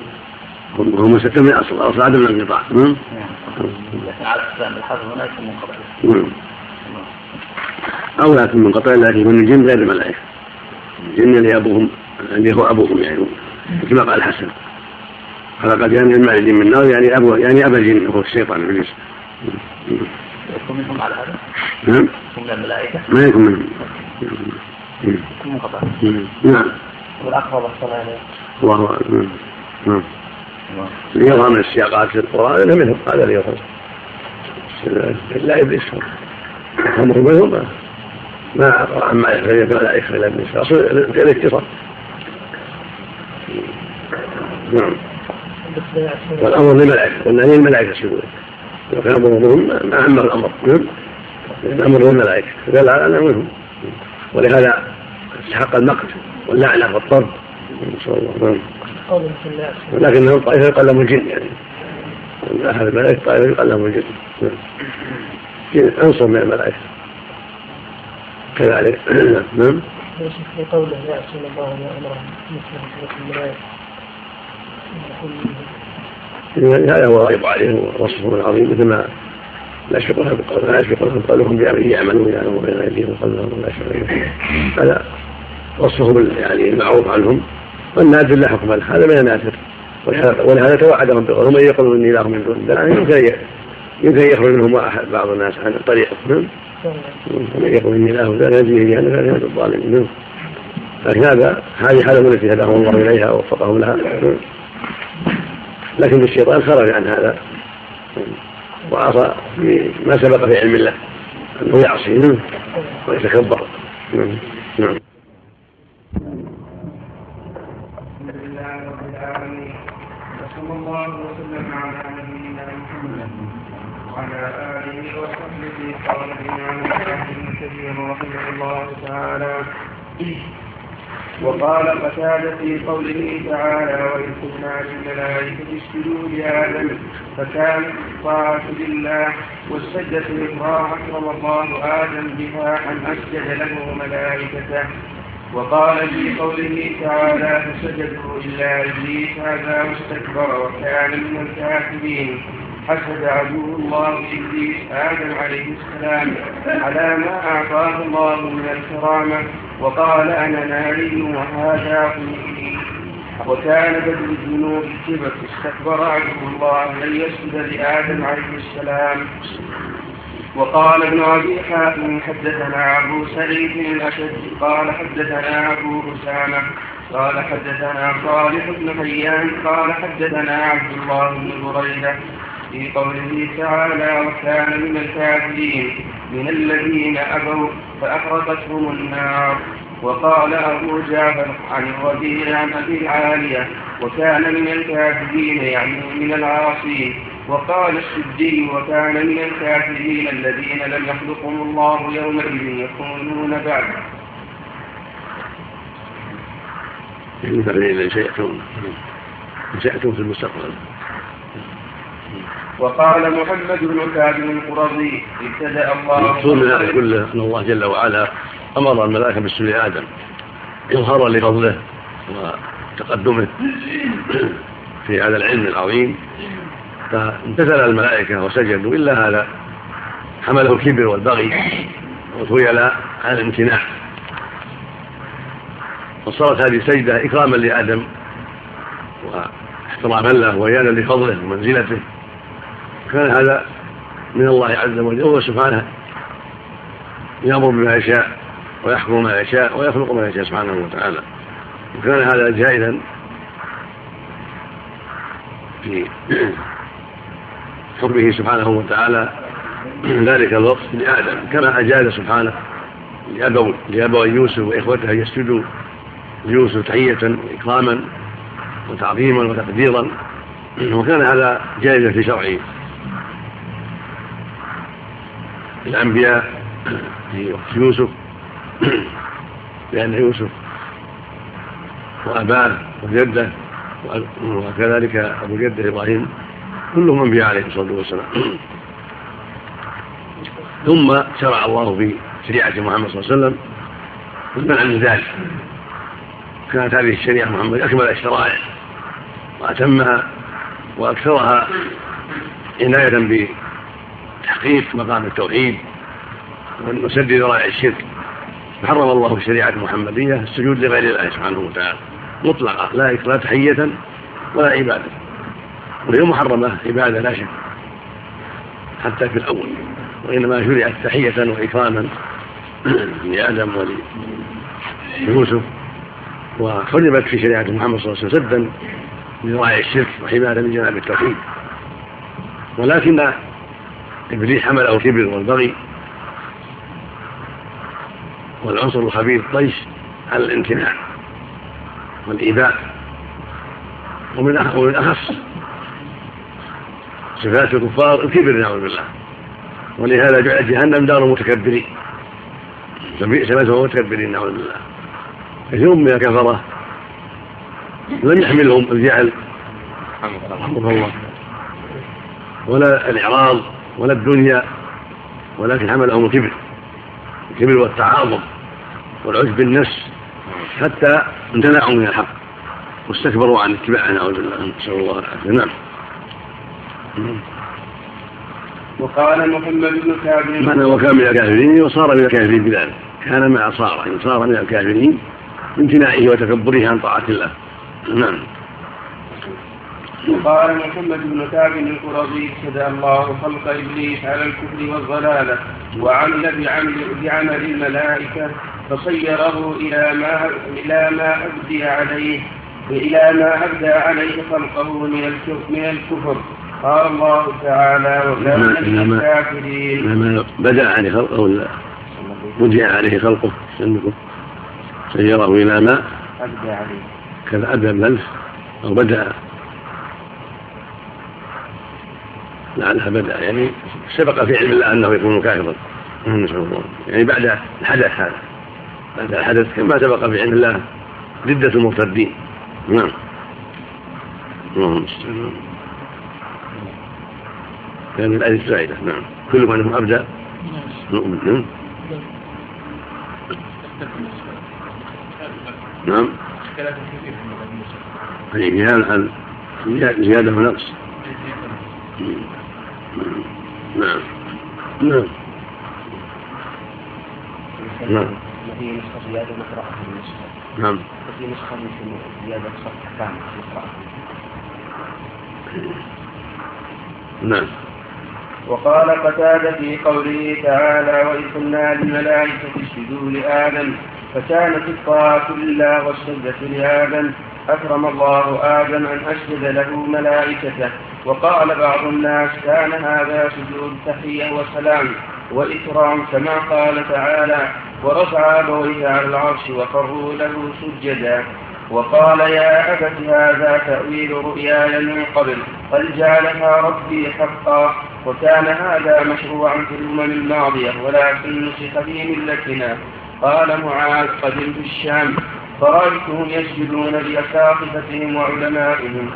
هم مستتر من أصل أصل عدم الانقطاع. نعم. لكن على الإسلام الحظ هناك منقطع نعم. أو لا يكون منقطع لكن يكون الجن غير الملائكة. الجن اللي أبوهم اللي هو أبوهم يعني كما قال الحسن. خلق الماء من نار يعني أبو يعني أبا الجن هو الشيطان إبليس يكون منهم على هذا؟ نعم. يكون من الملائكة؟ ما يكون منهم منقطع نعم. والأقرب الصلاة الله أعلم. نعم. يظهر من السياقات في القرآن أنه منهم. هذا اللي يظهر. لا إبليس أمر منهم. ما عما يخرج الملائكة إلى إبليس. أصل الاتصال. نعم. والأمر للملائكة. قلنا للملائكة سجود لو كان أمرهم ما عمه الأمر. نعم. الأمر للملائكة قال أنا منهم. ولهذا استحق المقت واللعنة والطرد نسأل الله نعم ولكنهم طائفة يقلم الجن يعني. أحد الملائكة طائفة يقلم الجن. نعم. عنصر من الملائكة. كذلك. نعم. في قوله يعصون الله ما امره مثل الملائكة. هذا هو الغيب عليه وصفه العظيم مثل ما لا يشفقون بقول لا يشفقون بقولهم بأمره يعملون يعلمون بين أيديهم وقلبهم لا يشفقون هذا وصفهم يعني المعروف عنهم والنادر لا حكم له هذا من النادر. ولهذا توعدهم بقول ومن يقول إني اله من دون الله يمكن يمكن يخرج منهم بعض الناس عن الطريق. ومن يقول إني اله لا يجزيه جهنم فلا يهد الظالمين. لكن هذا هذه حالهم التي هداهم الله إليها ووفقهم لها. لكن الشيطان خرج عن هذا وعصى ما سبق في علم الله انه يعصي ويتكبر نعم نعم وصلى الله وسلم على نبينا محمد وعلى اله وصحبه قال الامام ابن كثير رحمه الله تعالى وقال قتادة في قوله تعالى وإن كنا للملائكة اسجدوا لآدم فكانت الطاعة لله والسجدة لله أكرم الله آدم بها أن أسجد له ملائكته. وقال في قوله تعالى فسجدوا إلا إبليس هذا واستكبر وكان من الكافرين. حسد عدو الله إبليس آدم عليه السلام على ما أعطاه الله من الكرامة. وقال أنا ناري وهذا قيلي وكان بدل الذنوب الكبر استكبر عدو الله أن يسجد لآدم عليه السلام. وقال ابن أبي حاتم حدثنا أبو سعيد الاشد قال حدثنا أبو أسامة قال حدثنا صالح بن حيان قال حدثنا عبد الله بن بريدة في قوله تعالى وكان من الكافرين من الذين أبوا فأحرقتهم النار وقال أبو جعفر عن الربيع عن أبي العالية وكان من الكافرين يعني من العاصين وقال السدي وكان من الكافرين الذين لم يخلقهم الله يومئذ يكونون بعد من سيأتون سيأتون في المستقبل. وقال محمد بن كعب القرظي ابتدأ الله المقصود من هذا كله أن الله جل وعلا أمر الملائكة بالسجود آدم. اظهارا لفضله وتقدمه في هذا العلم العظيم. فامتثل الملائكة وسجدوا. إلا هذا حمله الكبر والبغي وخيل عن الامتناع. فصارت هذه السجدة إكراما لآدم واحتراما له وعيانا لفضله ومنزلته. كان هذا من الله عز وجل. وهو سبحانه يأمر بما يشاء ويحكم ما يشاء ويخلق ما يشاء سبحانه وتعالى. وكان هذا جائزا في حكمه سبحانه وتعالى ذلك الوقت لآدم. كما أجاز سبحانه لأبوي لأبوي يوسف وإخوته يسجدوا ليوسف تحية وإكراما وتعظيما وتقديرا. وكان هذا جائزا في شرعه. الأنبياء في وقت يوسف لأن يوسف وأباه وجده وكذلك أبو جده إبراهيم كلهم أنبياء عليه الصلاة والسلام. ثم شرع الله في شريعة محمد صلى الله عليه وسلم المنع من ذلك. كانت هذه الشريعة محمد أكمل الشرائع وأتمها وأكثرها عناية بتحقيق مقام التوحيد وسد ذرائع الشرك. فحرم الله في الشريعة المحمدية السجود لغير الله سبحانه وتعالى مطلقة لا لا تحية ولا عبادة. وهي محرمة عبادة لا شك حتى في الأول. وإنما شرعت تحية وإكراما لآدم وليوسف. وحرمت في شريعة محمد صلى الله عليه وسلم سدا لذراع الشرك وحماية من جناب التوحيد. ولكن إبليس حمله الكبر والبغي والعنصر الخبيث طيش على الامتناع والإيذاء ومن ومن أخص صفات الكفار الكبر نعوذ بالله ولهذا جعلت جهنم دار المتكبرين فبئس مثوى المتكبرين نعوذ بالله كثير من الكفرة لم يحملهم الجعل رحمه الله. ولا الإعراض ولا الدنيا ولكن حملهم الكبر الكبر والتعاظم والعجب بالنفس حتى امتنعوا من الحق واستكبروا عن اتباعه نعوذ بالله نسأل الله العافية. نعم. وقال محمد بن كعب معنى وكان من الكافرين وصار من الكافرين بذلك كان مع صار يعني صار من الكافرين بامتناعه وتكبره عن طاعة الله. نعم. وقال محمد بن كعب القرظي ابتدأ الله خلق إبليس على الكفر والضلالة وعمل بعمل بعمل الملائكة فصيره إلى ما إلى ما أبدي عليه إلى ما أبدى عليه خلقه من الكفر من الكفر. قال الله تعالى وكان من الكافرين. لما بدأ عليه خلقه ولا بدع عليه خلقه سنكم سيره إلى ما أبدى عليه. كذا ابدى بالالف أو بدأ لعلها بدأ يعني سبق في علم الله أنه يكون كافرا. يعني بعد الحدث هذا بعد الحدث كما سبق في علم الله ردة المرتدين. نعم. اللهم كان الآية فائدة نعم. كل من أبدأ. نؤمن. نعم. نعم. زيادة ونقص. نعم. نعم. نعم. في نسخة زيادة نقرأها في النسخة. نعم. وفي نسخة مثل زيادة صفحة كاملة نقرأها نعم. وقال قتادة في قوله تعالى وإذ قلنا للملائكة اسجدوا لآدم فكانت الطاعة لله والسجدة لآدم. أكرم الله آدم أن أسجد له ملائكته وقال بعض الناس كان هذا سجود تحية وسلام وإكرام كما قال تعالى ورفع أبويه على العرش وخروا له سجدا وقال يا أبت هذا تأويل رؤياي من قبل قد جعلها ربي حقا وكان هذا مشروعا في الأمم الماضية ولكن نسخ في ملتنا قال معاذ قدمت الشام فرأيتهم يسجدون لأساقفتهم وعلمائهم.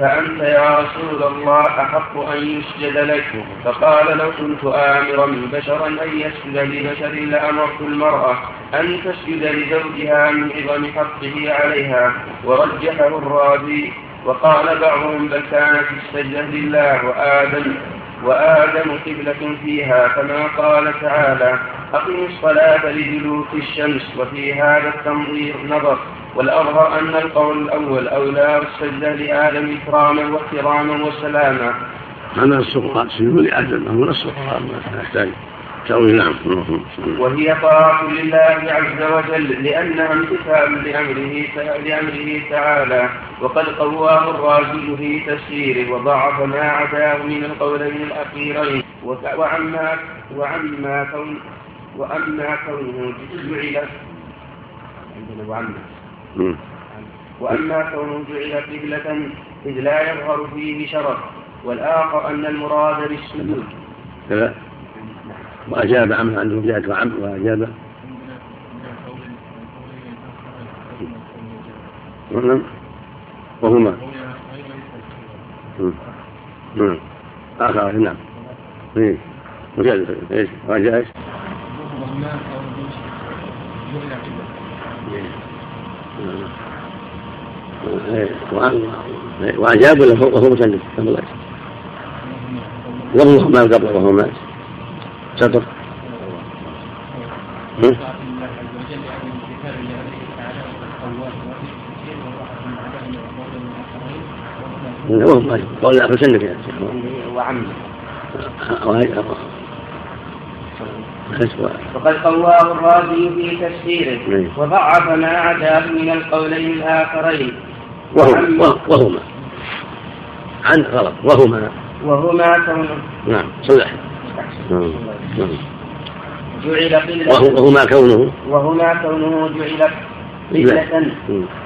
فأنت يا رسول الله أحق أن يسجد لك. فقال لو كنت آمرا بشرا أن يسجد لبشر لأمرت المرأة أن تسجد لزوجها من عظم حقه عليها. ورجحه الرازي. وقال بعضهم بل كانت السجدة لله وآدم وآدم قبلة فيها كما قال تعالى أقم الصلاة لدلوك الشمس وفي هذا التنظير نظر والأظهر أن القول الأول أولى السجدة لآدم إكراما واحتراما وسلاما. هذا السلطان سجود لآدم هو القرآن ما يحتاج تأويل نعم. وهي طاعة لله عز وجل لأنها امتثال لأمره لأمره تعالى وقد قواه الرازي في تفسيره وضعف ما عداه من القولين الأخيرين. وعما وعما كون وأما كونه جعل عندنا وعما وأما كونه جعل قبلة إذ لا يظهر فيه شرف والآخر أن المراد بالسجود كذا وأجاب عمه عنده جاءت وعم وأجاب. نعم. وهما. نعم. آخر نعم. إيه. وجاء إيش؟ وجاء إيش؟ وأجاب وهو مسلم. قبل ما قبل وهو مات. سطر وهم قول الأخ سنك يا شيخ وعم وقد قواه الرازي في تفسيره وضعف ما عداه من القولين الآخرين. وهما وهما. عن غلط. وهما. وهما كون نعم صلح نعم. جعل قلة وهما كونه وهما كونه جعل قلة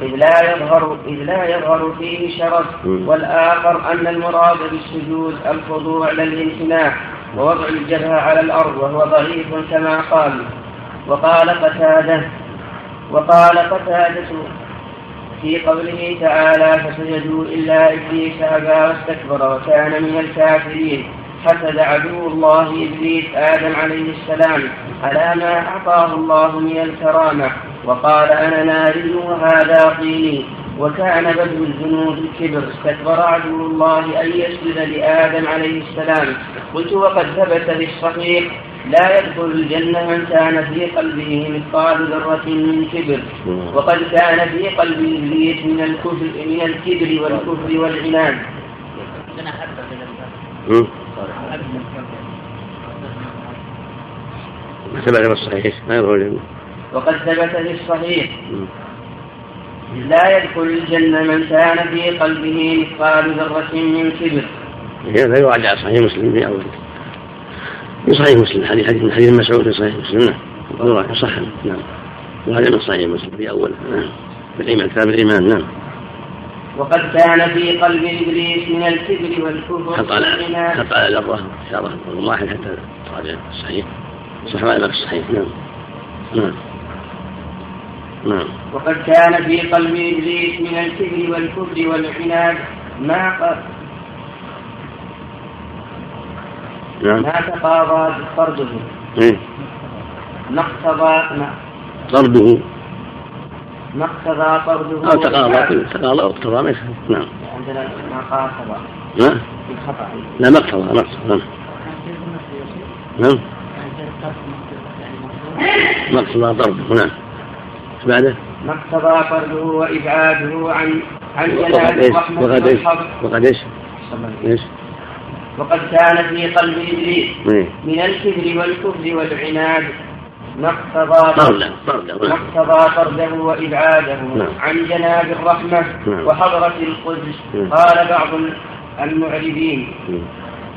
إذ لا يظهر إذ لا يظهر فيه شرف. والآخر أن المراد بالسجود الخضوع للانحناء ووضع الجبهة على الأرض وهو ضعيف كما قال. وقال قتادة وقال قتادة في قوله تعالى فسجدوا إلا إبليس أبى واستكبر وكان من الكافرين. حسد عدو الله إبليس آدم عليه السلام على ما أعطاه الله من الكرامة وقال أنا ناري وهذا طيني وكان بدء الجنود الكبر استكبر عدو الله أن يسجد لآدم عليه السلام. قلت وقد ثبت في الصحيح لا يدخل الجنة من كان في قلبه مثقال ذرة من كبر وقد كان في قلب إبليس من الكفر من الكبر والكفر والعناد. ثبت في الصحيح. ما يدخل وقد ثبت في الصحيح. لا يدخل الجنة من كان في قلبه مثقال ذرة من كبر. هذا يراجع صحيح مسلم في أول في صحيح مسلم. حديث حديث حديث مسعود في صحيح مسلم. نعم. صح نعم. وهذا من صحيح مسلم في أول نعم. في الإيمان. كتاب الإيمان. نعم. وقد كان في قلب إبليس من الكبر والكفر حط على حط على ذره اشاره واحد حتى تراجع الصحيح صح ما الصحيح نعم. نعم. نعم. وقد كان في قلب إبليس من الكبر والكفر والعناد ما نعم. ما تقاضى طرده إيه؟ ما اقتضى طرده. ما اقتضى طرده أو تقاضى تقاضى أو اقتضى ما نعم. عندنا ما قاصد. نعم لا ما اقتضى ما اقتضى. نعم. نعم. ما اقتضى طرده نعم. بعده؟ ما اقتضى طرده وإبعاده عن عن جلال الرحمة وقد إيش؟ وقد إيش؟ إيش؟ وقد كان في قلب إبليس من الكبر والكفر والعناد. ما اقتضى طرده طرده وإبعاده نعم. عن جناب الرحمة نعم. وحضرة القدس. قال بعض المعربين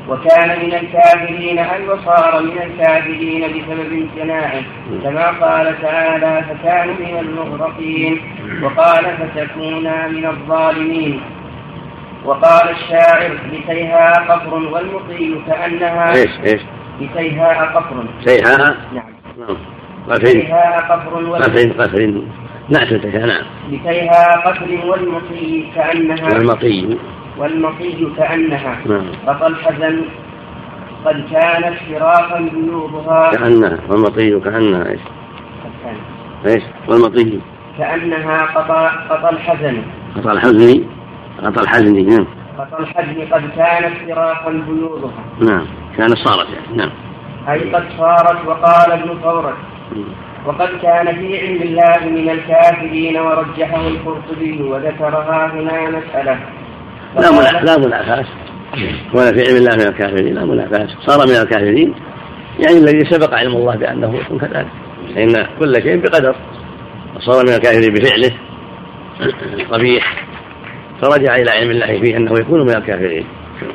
وكان من الكافرين أي وصار من الكافرين بسبب امتناعه كما قال تعالى فكانوا من المغرقين. وقال فتكونا من الظالمين. وقال الشاعر لكيها قفر والمطي كأنها إيش إيش؟ لكيها قفر. سيها نعم. نعم. لكيها قفر قفر قفر نعم نعم. لكيها قفر والمطي كأنها. والمطي. والمطي كأنها. نعم. الحزن قد كانت فراقا بيوضها كأنها. والمطي كأنها. إيش؟ إيش؟ والمطي. كأنها قطى قطى الحزن. قطى الحزن. قطع الحزن نعم. قطع الحزن قد كانت فراقا بيوضها نعم. كانت صارت يعني نعم. أي قد صارت وقال ابن ثورة. وقد كان في علم الله من الكافرين ورجحه القرطبي وذكرها هنا مسألة. لا لا منافاة ولا في علم الله من الكافرين لا منافاة صار من الكافرين يعني الذي سبق علم الله بأنه يكون كذلك. فإن كل شيء بقدر. صار من الكافرين بفعله قبيح. فرجع إلى علم الله فيه أنه يكون من الكافرين.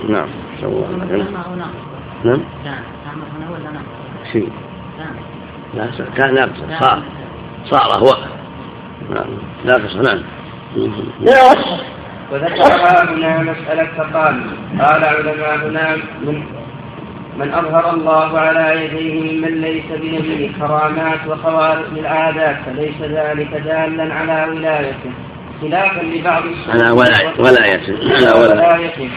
نعم. نسأل الله. نعم. نعم؟ شيء. لا كان ناقص. صار. صار هو. نعم ناقص نعم وذكر هنا مسألة فقال قال علماؤنا من من أظهر الله على يديه ممن ليس بنبي كرامات وخوارق العادات فليس ذلك دالا على ولايته. خلافا لبعض على على ولاية.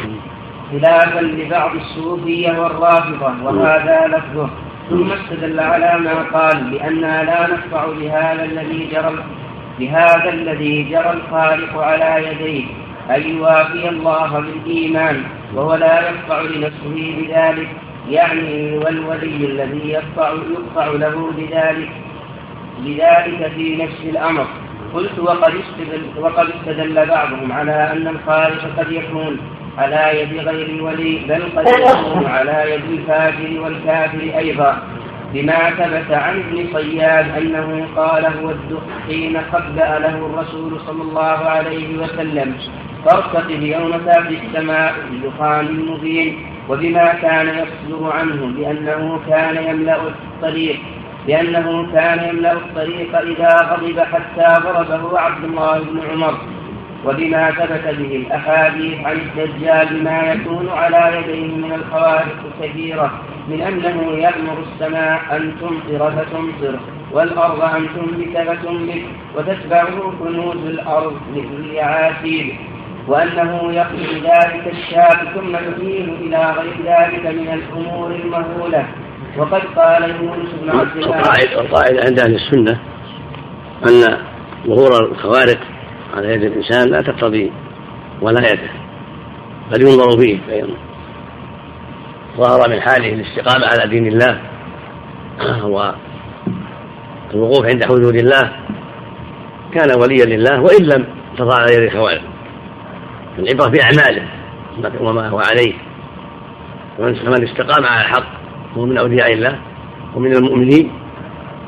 خلافا لبعض الصوفية والرافضة وهذا لفظه. ثم استدل على ما قال بأننا لا نشفع بهذا الذي جرى بهذا الذي جرى الخالق على يديه أن يوافي الله بالإيمان وهو لا يقطع لنفسه بذلك يعني والولي الذي يقطع يقطع له بذلك بذلك في نفس الأمر. قلت وقد استدل, وقد استدل بعضهم على أن الخالق قد يكون على يد غير الولي بل قد يكون على يد الفاجر والكافر أيضا. بما ثبت عن ابن صياد أنه قال هو الدخ حين خبأ له الرسول صلى الله عليه وسلم. فارتقب يوم تاتي السماء بدخان مبين وبما كان يصدر عنه بأنه كان يملأ الطريق لأنه كان يملأ الطريق إذا غضب حتى ضربه عبد الله بن عمر. وبما ثبت به الأحاديث عن الدجال بما يكون على يديه من الخوارق كثيرة من أنه يأمر السماء أن تمطر فتمطر والأرض أن تنبت فتنبت وتتبعه كنوز الأرض مثل عاسير وأنه يقضي ذلك الشاب ثم يميل إلى غير ذلك من الأمور المهولة. وقد قال يونس بن عبد الله القاعدة عند أهل السنة أن ظهور الخوارق على يد الإنسان لا تقتضي ولايته بل ينظر فيه فإن ظهر من حاله الاستقامة على دين الله والوقوف عند حدود الله. كان وليا لله وإن لم تضع على يد الخوارق العبرة في أعماله وما هو عليه. ومن استقام على الحق هو من أولياء الله ومن المؤمنين.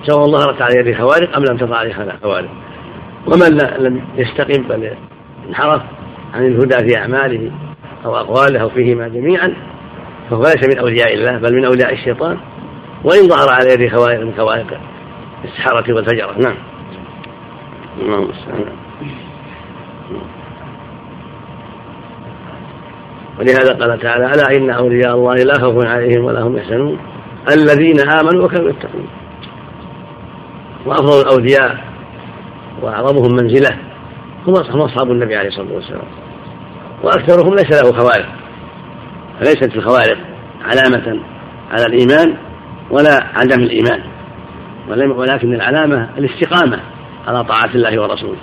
سواء ظهرت على يد خوارق أم لم تظهر عليه خوارق ومن لم يستقم بل انحرف عن الهدى في أعماله أو أقواله أو فيهما جميعا فهو ليس من أولياء الله بل من أولياء الشيطان. وإن ظهر على يد خوارق من خوارق السحرة والفجرة. نعم. اللهم ولهذا قال تعالى ألا إن أولياء الله لا خوف عليهم ولا هم يحزنون. الذين آمنوا وكانوا يتقون. وأفضل الأولياء وأعظمهم منزلة هم أصحاب النبي عليه الصلاة والسلام. وأكثرهم ليس له خوارق. فليست الخوارق علامة على الإيمان ولا عدم الإيمان. ولكن العلامة الاستقامة على طاعة الله ورسوله.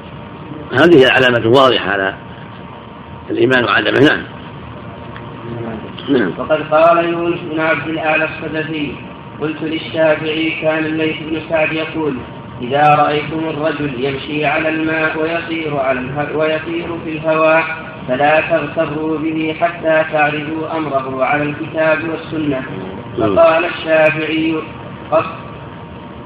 هذه العلامة الواضحة على الإيمان وعدمه. نعم. نعم. وقد قال يونس بن عبد الأعلى الصدفي قلت للشافعي كان الليث بن سعد يقول إذا رأيتم الرجل يمشي على الماء ويطير على ويطير في الهواء فلا تغتروا به حتى تعرضوا أمره على الكتاب والسنة. فقال الشافعي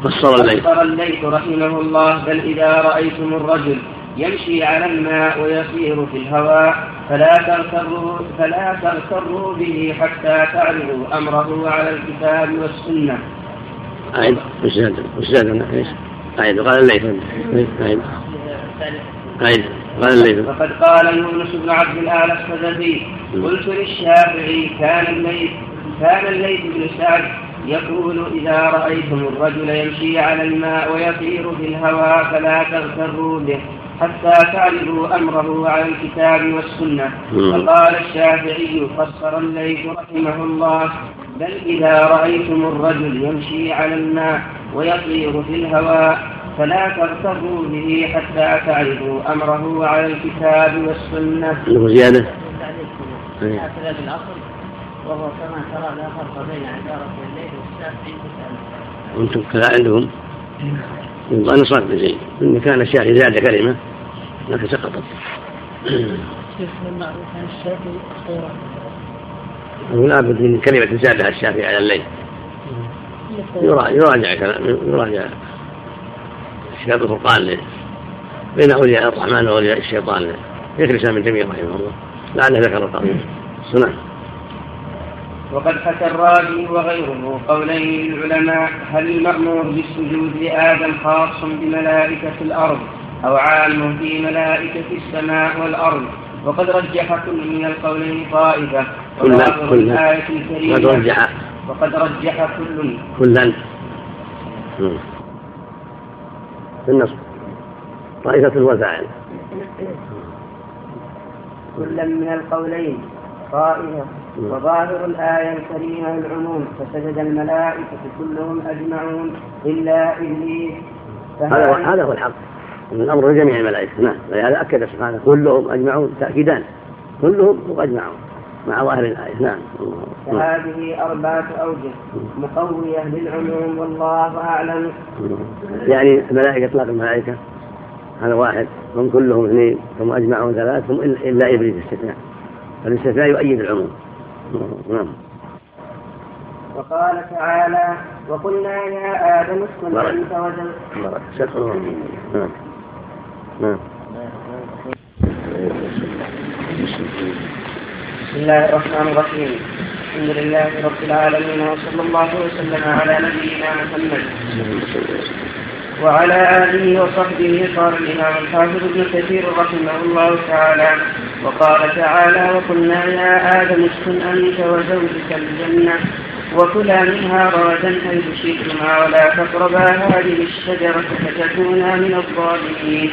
فسر الليث فسر الليث رحمه الله بل إذا رأيتم الرجل يمشي على الماء ويسير في الهواء فلا تغتروا فلا تغتروا به حتى تعرضوا أمره على الكتاب والسنة. أعد وش زاد؟ إيش؟ أعد قال الليث. أعد أعد قال الليث. وقد قال يونس بن عبد الأعلى السدفي قلت للشافعي كان الليث كان الليث بن سعد يقول إذا رأيتم الرجل يمشي على الماء ويطير في الهواء فلا تغتروا به حتى تعرضوا أمره على الكتاب والسنة. فقال الشافعي فسر الليث رحمه الله بل إذا رأيتم الرجل يمشي على الماء ويطير في الهواء فلا تغتروا به حتى تعرضوا أمره على الكتاب والسنة. زيادة. هكذا في الأصل وهو كما ترى لا فرق بين عبارة الليل والشافعي وأنتم كذا عندهم؟ أنا صار زين إن كان الشافعي زاد كلمة لكن سقطت لا بد من كلمة زادها الشافعي على الليل يراجع كلام يراجع كتاب الفرقان بين أولياء الرحمن وأولياء الشيطان. الإسلام ابن تيمية رحمه الله. لعله ذكر القضية سنة وقد حكى الرازي وغيره قولين للعلماء هل المأمور بالسجود لآدم خاص بملائكة الأرض أو عام في ملائكة السماء والأرض؟ وقد رجح كل من القولين طائفة. كلا كلا الآية الكريمة وقد رجح وقد رجح كل كلا في النصب. طائفة والفاعل كلا من القولين طائفة. وظاهر الآية الكريمة العموم فسجد الملائكة كلهم أجمعون إلا إبليس. هذا هذا هو الحق. الأمر لجميع الملائكة. نعم. ولهذا أكد سبحانه كلهم أجمعون تأكيدان. كلهم وأجمعون مع ظاهر الآية. نعم. فهذه أربعة أوجه مقوية للعلوم والله أعلم. يعني الملائكة إطلاق الملائكة هذا واحد. هم كلهم اثنين ثم أجمعون ثلاث ثم إلا إبليس استثناء فالاستثناء يؤيد العموم. نعم. وقال تعالى وقلنا يا آدم اسكن أنت وزوجك نعم. نعم. بسم الله الرحمن الرحيم. الحمد لله رب العالمين وصلى الله وسلم على نبينا محمد. وعلى آله وصحبه قال الإمام الحافظ ابن كثير رحمه الله تعالى وقال تعالى وقلنا يا آدم اسكن أنت وزوجك الجنة وكلا منها رغدا حيث شئتما ولا تقربا هذه الشجرة فتكونا من الظالمين.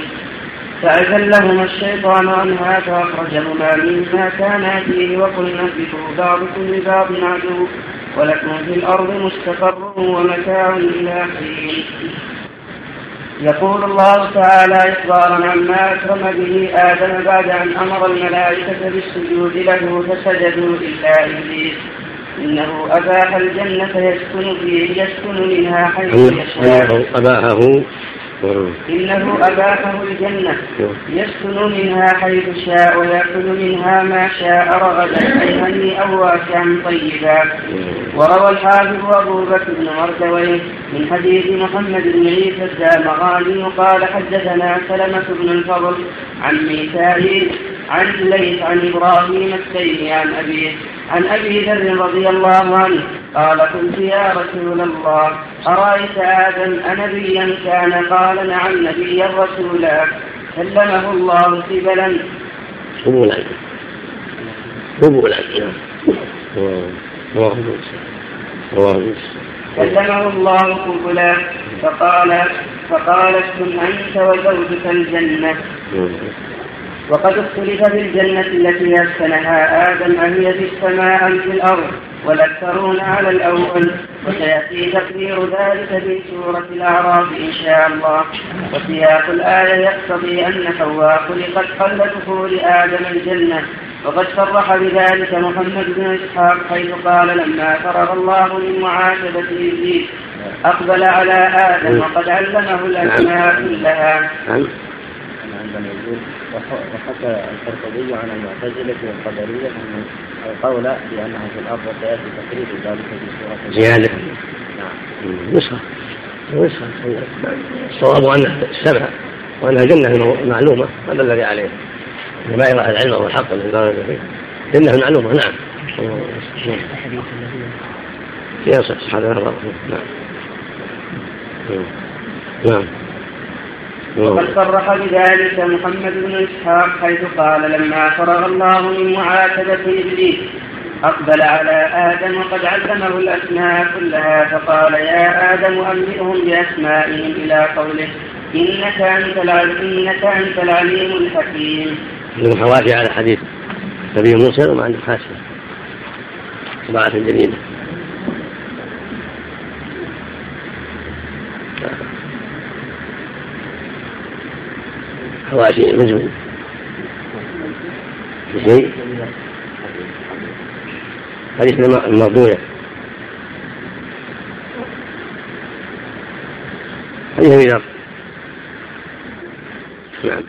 فأزلهما الشيطان عنها فأخرجهما مما كانا فيه وقلنا اهبطوا بعضكم لبعض عدو ولكم في الأرض مستقر ومتاع إلى حين. يقول الله تعالى إخبارا عما أكرم به آدم بعد أن أمر الملائكة بالسجود له فسجدوا إلا إبليس. إنه أباح الجنة يسكن فيه يسكن منها حيث يشاء. أباحه. إنه أباحه الجنة. يسكن منها حيث شاء ويأكل منها ما شاء رغدا. أي هنيئا واسعا طيبا وروى الحافظ أبو بكر بن مردويه من حديث محمد بن عيسى الدامغاني قال حدثنا سلمة بن الفضل عن ميكائيل عن ليث عن إبراهيم التيمي عن أبيه عن أبي ذر رضي الله عنه قال قلت يا رسول الله أرأيت آدم أنبيا كان؟ قال نعم نبيا رسولا كلمه الله قبلا قبولا قبولا كلمه الله قبلا فقال فقال اسكن أنت وزوجك الجنة. وقد اختلف في الجنة التي أسكنها آدم أهي في السماء أم في الأرض والأكثرون على الأول وسيأتي تقدير ذلك في سورة الأعراف إن شاء الله. وسياق الآية يقتضي أن حواء خلقت قبل دخول آدم الجنة وقد صرح بذلك محمد بن إسحاق حيث قال لما فرغ الله من معاتبة إبليس أقبل على آدم وقد علمه الأسماء كلها. وحكى القرطبي عن المعتزلة والقدرية أن القول بأنها في الأرض وسيأتي تقرير ذلك في سورة زيادة. نعم. نسخة. نسخة. الصواب أن السمع وأنها جنة معلومة هذا الذي عليه. ما يرى العلم هو الحق الذي فيه. جنة معلومة نعم. في صح هذا نعم. نعم. وقد صرح بذلك محمد بن إسحاق حيث قال لما فرغ الله من معاتبة إبليس أقبل على آدم وقد علمه الأسماء كلها فقال يا آدم أنبئهم بأسمائهم إلى قوله إنك أنت إنك أنت العليم الحكيم. من حوافي على حديث نبي موسى وما عنده حاسه طباعة جميلة. حواشي مجمل شيء حديث المرضوية حديث أبي ذر. نعم.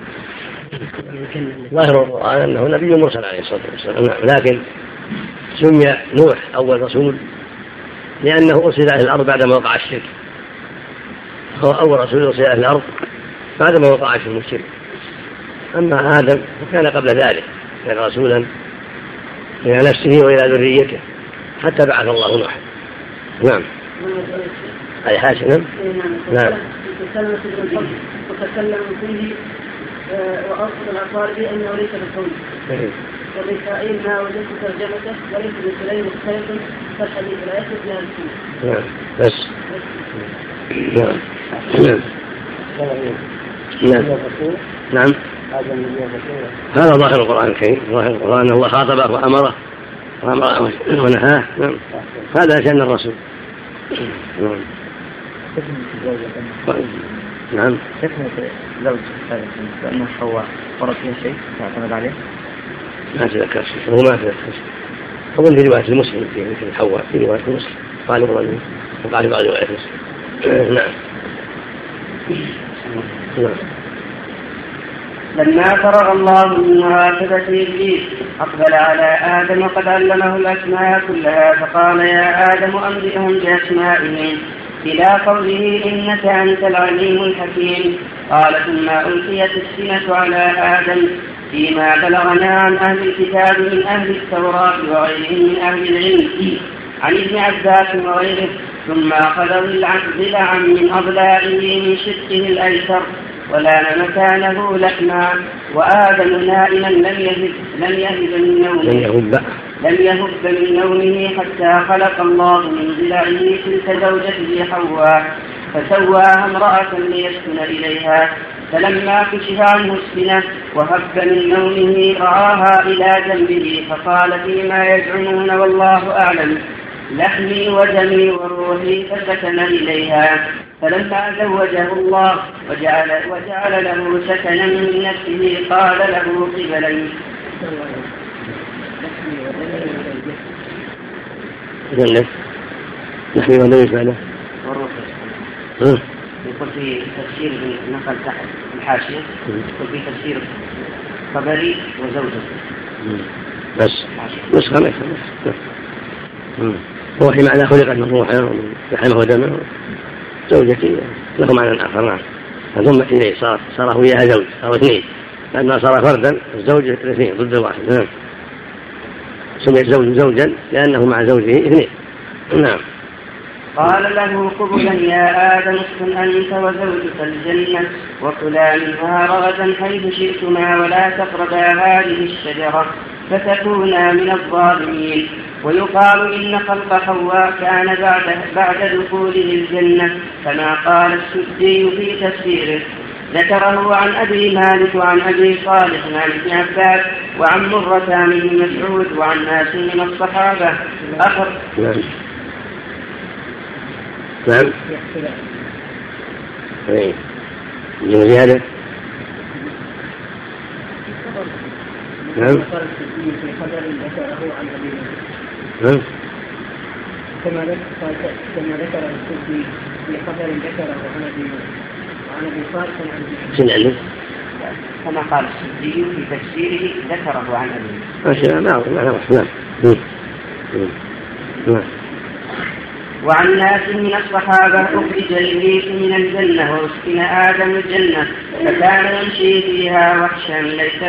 ظاهر القرآن أنه نبي مرسل عليه الصلاة والسلام. نعم لكن سمي نوح أول رسول لأنه أرسل إلى الأرض بعدما وقع الشرك. هو أول رسول أرسل إلى الأرض بعدما وقع الشرك. أما آدم فكان قبل ذلك كان رسولا إلى نفسه وإلى ذريته حتى بعث الله نوح نعم. أي حاشا نعم. نعم. وتكلم فيه وأصل الأقوال بأنه ليس بالقول وميكائيل ما وجدت ترجمته وليس بسليم مختلف فالحديث لا يثبت لها نعم. بس. نعم. نعم. نعم. هذا ظاهر القرآن الكريم. ظاهر القرآن أن الله خاطبه وأمره وأمره ونهاه. نعم. هذا شأن الرسول. نعم. نعم فتنة زوج لأنه حواء ورد فيها شيء. تعتمد عليه؟ ما تذكر شيء هو ما تذكر شيء. أظن في رواية المسلم في مثل حواء في رواية المسلم. قال الرجل وقال بعض رواية مسلم نعم. نعم. لما فرغ الله من مراقبة إبليس أقبل على آدم وقد علمه الأسماء كلها فقال يا آدم أنبئهم بأسمائهم. إلى قوله إنك أنت العليم الحكيم. قال ثم ألقيت السنة على آدم. فيما بلغنا عن أهل الكتاب من أهل التوراة وغيرهم من أهل العلم عن ابن عباس وغيره. ثم أخذ ضلعا من أضلاعه من شقه الأيسر. ولان مكانه لحما. وآدم نائما لم يهب لم يهب من نومه. لم يهب لم يهب من نومه حتى خلق الله من ضلعه تلك زوجته حواء. فسواها امرأة ليسكن إليها. فلما كشف عنه السنة وهب من نومه رآها إلى جنبه فقال فيما يزعمون والله أعلم. لحمي ودمي وروحي فسكن إليها فلما زوجه الله وجعل, وجعل له سكنا من نفسه قال له قبلا جنة لحمي ودمي فعله يقول في تفسير نقل تحت الحاشية يقول في تفسير خبري وزوجته. بس. نسخة نسخة روحي معنى خلقت من روحه لحمه ودمه زوجتي له معنى اخر نعم فضم اليه صار صار وياها زوج صاروا اثنين. لأنها صار فردا الزوج الاثنين ضد الواحد نعم. سميت زوج زوجا لأنه مع زوجه اثنين. نعم. قال له قبلا يا آدم اسكن أنت وزوجك الجنة وكلا منها رغدا حيث شئتما ولا تقربا هذه الشجرة فتكونا من الظالمين. ويقال إن خلق حواء كان بعد بعد دخوله الجنة كما قال السدي في تفسيره. ذكره عن أبي مالك وعن أبي صالح عن ابن عباس وعن مرة من مسعود وعن ناس من الصحابة. أخر. نعم. نعم إيه زيادة؟ نعم. نعم. كما ذكر السدي في خبر ذكره عن ابي عن أبي صالح عن سن كما قال السدي في تفسيره ذكره عن أبي. ما شاء الله نعم نعم. نعم. وعن ناس من الصحابة أخرج إبليس من الجنة وأسكن آدم الجنة فكان يمشي فيها وحشا ليس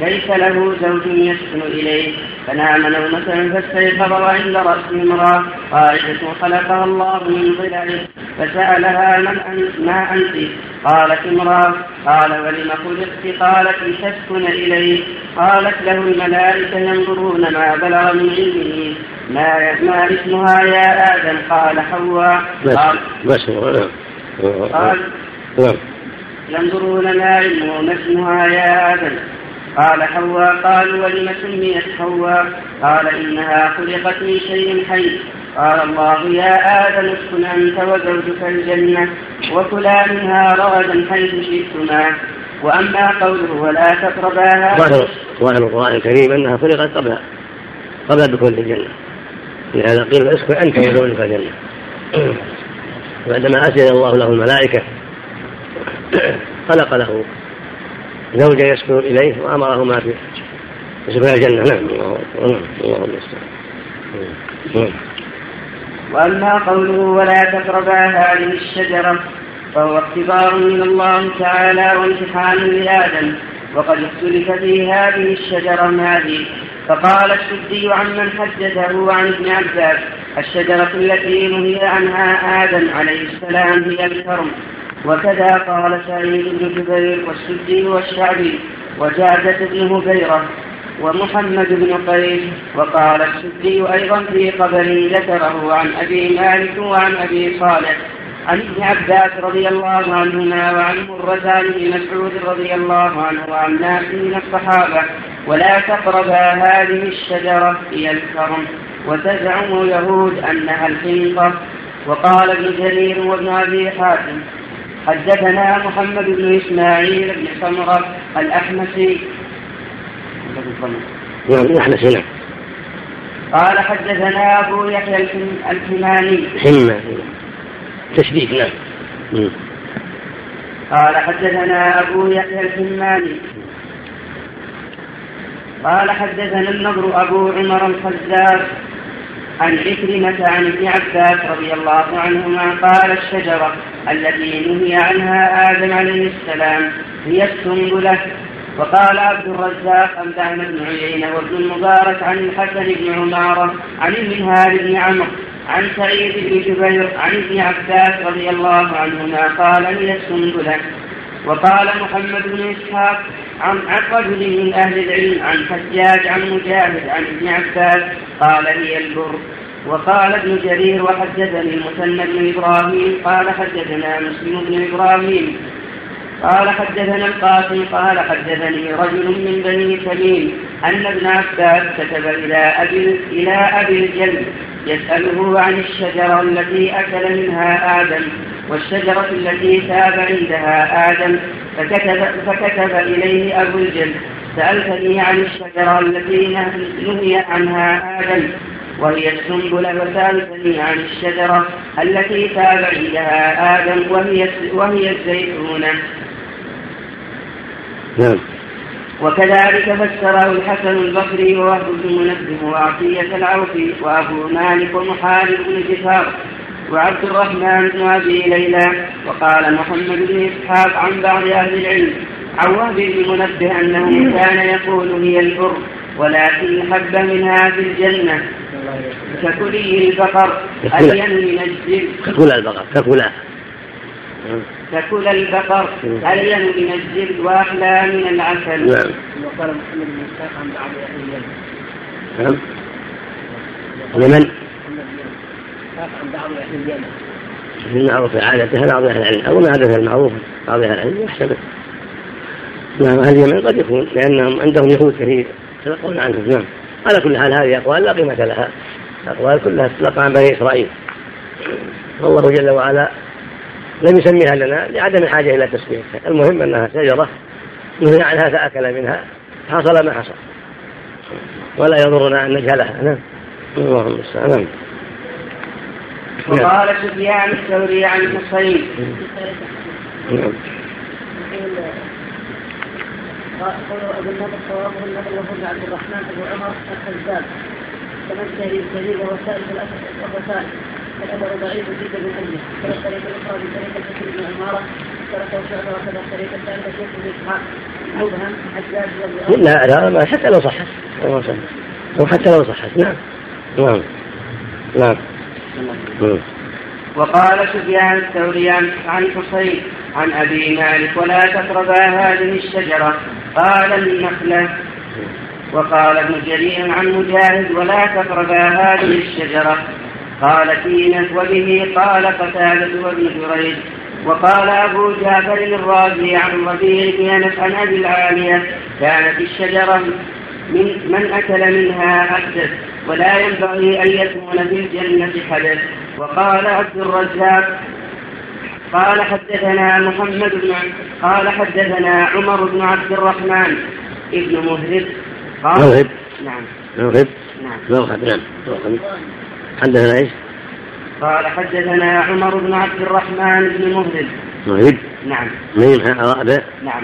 ليس له زوج يسكن إليه. فنام نومة فاستيقظ وعند رأسه امرأة قائدة خلقها الله من ضلعه فسألها من أنت ما أنت؟ قالت امرأة قال ولم خلقت؟ قالت لتسكن إليه قالت له الملائكة ينظرون ما بلغ من علمه. ما ما اسمها يا آدم؟ قال حواء. قال بس قال ينظرون ما علمه ما اسمها يا آدم. قال حواء قالوا ولم سميت حواء. قال إنها خلقت من شيء حي. قال الله يا آدم اسكن أنت وزوجك الجنة وكلا منها رغدا حيث شئتما. وأما قوله ولا تقربا هذا ظاهر القرآن الكريم أنها خلقت قبل قبل دخول الجنة لهذا قيل اسكن أنت وزوجك الجنة. بعدما أسجد الله له الملائكة خلق له. زوجا يسكن إليه وأمرهما في سكن الجنة. نعم الله المستعان نعم. وأما قوله ولا تقربا هذه الشجرة فهو اختبار من الله تعالى وامتحان لآدم وقد اختلف في هذه الشجرة هذه فقال السدي عمن حدثه عن ابن عباس الشجرة التي نهي عنها آدم عليه السلام هي الكرم. وكذا قال سعيد بن جبير والسدي والشعبي وجادة بن هبيرة ومحمد بن قيس وقال السدي أيضا في خبر ذكره عن أبي مالك وعن أبي صالح عن ابن عباس رضي الله عنهما وعن مرة بن مسعود رضي الله عنه وعن ناس من الصحابة ولا تقربا هذه الشجرة هي الكرم وتزعم يهود أنها الحنطة. وقال ابن جرير وابن أبي حاتم حدثنا محمد بن إسماعيل بن سمرة الأحمسي. نعم الأحمسي نعم. قال حدثنا أبو يحيى الحماني. حمى تشديد نعم. قال حدثنا أبو يحيى الحماني. قال حدثنا النضر أبو عمر الخزاز. عن عكرمة عن ابن عباس رضي الله عنهما قال الشجرة التي نهي عنها آدم عليه السلام هي السنبلة وقال عبد الرزاق أنبأنا بن عيينة وابن المبارك عن الحسن بن عمارة عن المنهار بن عمرو عن سعيد بن جبير عن ابن عباس رضي الله عنهما قال هي السنبلة وقال محمد بن إسحاق عن رجل من أهل العلم عن حجاج عن مجاهد عن ابن عباس قال هي البر. وقال ابن جرير وحدثني المثنى بن إبراهيم قال حدثنا مسلم بن إبراهيم. قال حدثنا القاسم قال حدثني رجل من بني تميم أن ابن عباس كتب إلى أبي إلى أبي الجلد يسأله عن الشجرة التي أكل منها آدم والشجرة التي تاب عندها آدم فكتب, فكتب إليه أبو الجلد سألتني عن الشجرة التي نهي عنها آدم وهي السنبلة وسألتني عن الشجرة التي تاب عندها آدم وهي وهي الزيتونة. نعم. وكذلك فسره الحسن البصري ووهب بن منبه وعطية العوفي وأبو مالك ومحارب بن جفار وعبد الرحمن بن أبي ليلى وقال محمد بن إسحاق عن بعض أهل العلم عن وهب بن منبه أنه كان يقول هي البر ولكن حب منها في الجنة ككلي البقر ألين من الجلد ككل البقر ككل ككل البقر ألين من الجلد وأحلى من العسل. نعم. وقال محمد بن إسحاق عن بعض أهل نعم. لمن؟ عن بعض أهل اليمن. في المعروف عادته بعض أهل العلم؟ أو ما عادة المعروف بعض أهل العلم يحتمل. نعم أهل اليمن قد يكون لأنهم عندهم يهود كثير يتلقون عنهم نعم. على كل حال هذه أقوال لا قيمة لها. الأقوال كلها تتلقى عن بني إسرائيل. والله جل وعلا لم يسميها لنا لعدم الحاجة إلى تسميتها المهم أنها شجرة نهي عنها فأكل منها حصل ما حصل. ولا يضرنا أن نجهلها. نعم. اللهم المستعان نعم. وقال سفيان الثوري عن حصين نعم. قول ابو النضر صوابه النضر وهو عبد الرحمن ابو عمر الخزاز تمثل الكبير وهو ثالث الرسائل الأمر ضعيف جدا من أجله كما الطريقة الأخرى من طريق بن عمارة تركه شعبة وكذا الطريقة الثالثة شيخ بن إسحاق مبهم حجاج لا لا حتى لو صحت. أو حتى لو صحت. نعم. نعم. نعم. وقال سفيان الثوري عن حصين عن أبي مالك ولا تقربا هذه الشجرة. قال النخلة. وقال ابن جرير عن مجاهد ولا تقربا هذه الشجرة. قال تينة وبه قال قتادة وابن جريج وقال أبو جعفر الرازي عن ربيع بن أنس عن أبي العالية كانت الشجرة من من أكل منها أحدث ولا ينبغي أن يكون في الجنة حدث. وقال عبد الرزاق قال حدثنا محمد بن قال حدثنا عمر بن عبد الرحمن ابن مهرب. قال موهب نعم. موهب نعم. موهب نعم حدثنا إيش؟ قال حدثنا عمر بن عبد الرحمن بن مهرب موهب نعم ميم رابع نعم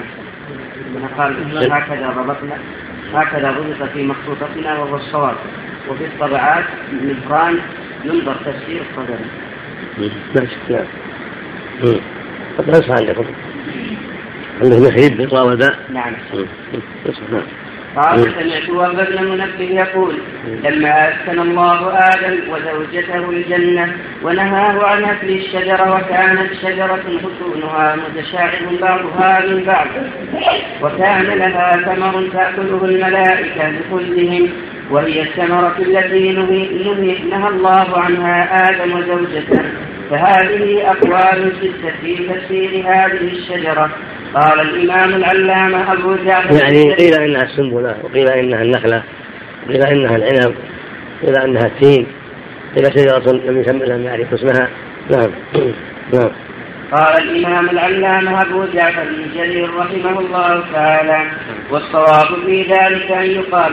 قال هكذا ضبطنا هكذا ضبط في مخطوطتنا وهو الصواب وفي الطبعات نبران ينظر تفسير الصدري. ماشي. قد نصح عندكم. يحيد بالطاء والباء. نعم. نعم. قال سمعت وهب بن منبه يقول لما أسكن الله آدم وزوجته الجنة ونهاه عن أكل الشجرة وكانت شجرة حصونها متشاعر بعضها من بعض وكان لها ثمر تأكله الملائكة بكلهم وهي الثمرة التي نهي, نهى الله عنها آدم وزوجته فهذه أقوال ستة في تفسير هذه الشجرة قال الإمام العلامة أبو جعفر يعني قيل إنها السنبلة وقيل إنها النخلة وقيل إنها العنب قيل إنها التين قيل شجرة لم يسمى لم يعرف اسمها. نعم. نعم. قال الإمام العلامة أبو جعفر بن جرير رحمه الله تعالى والصواب في ذلك أن يقال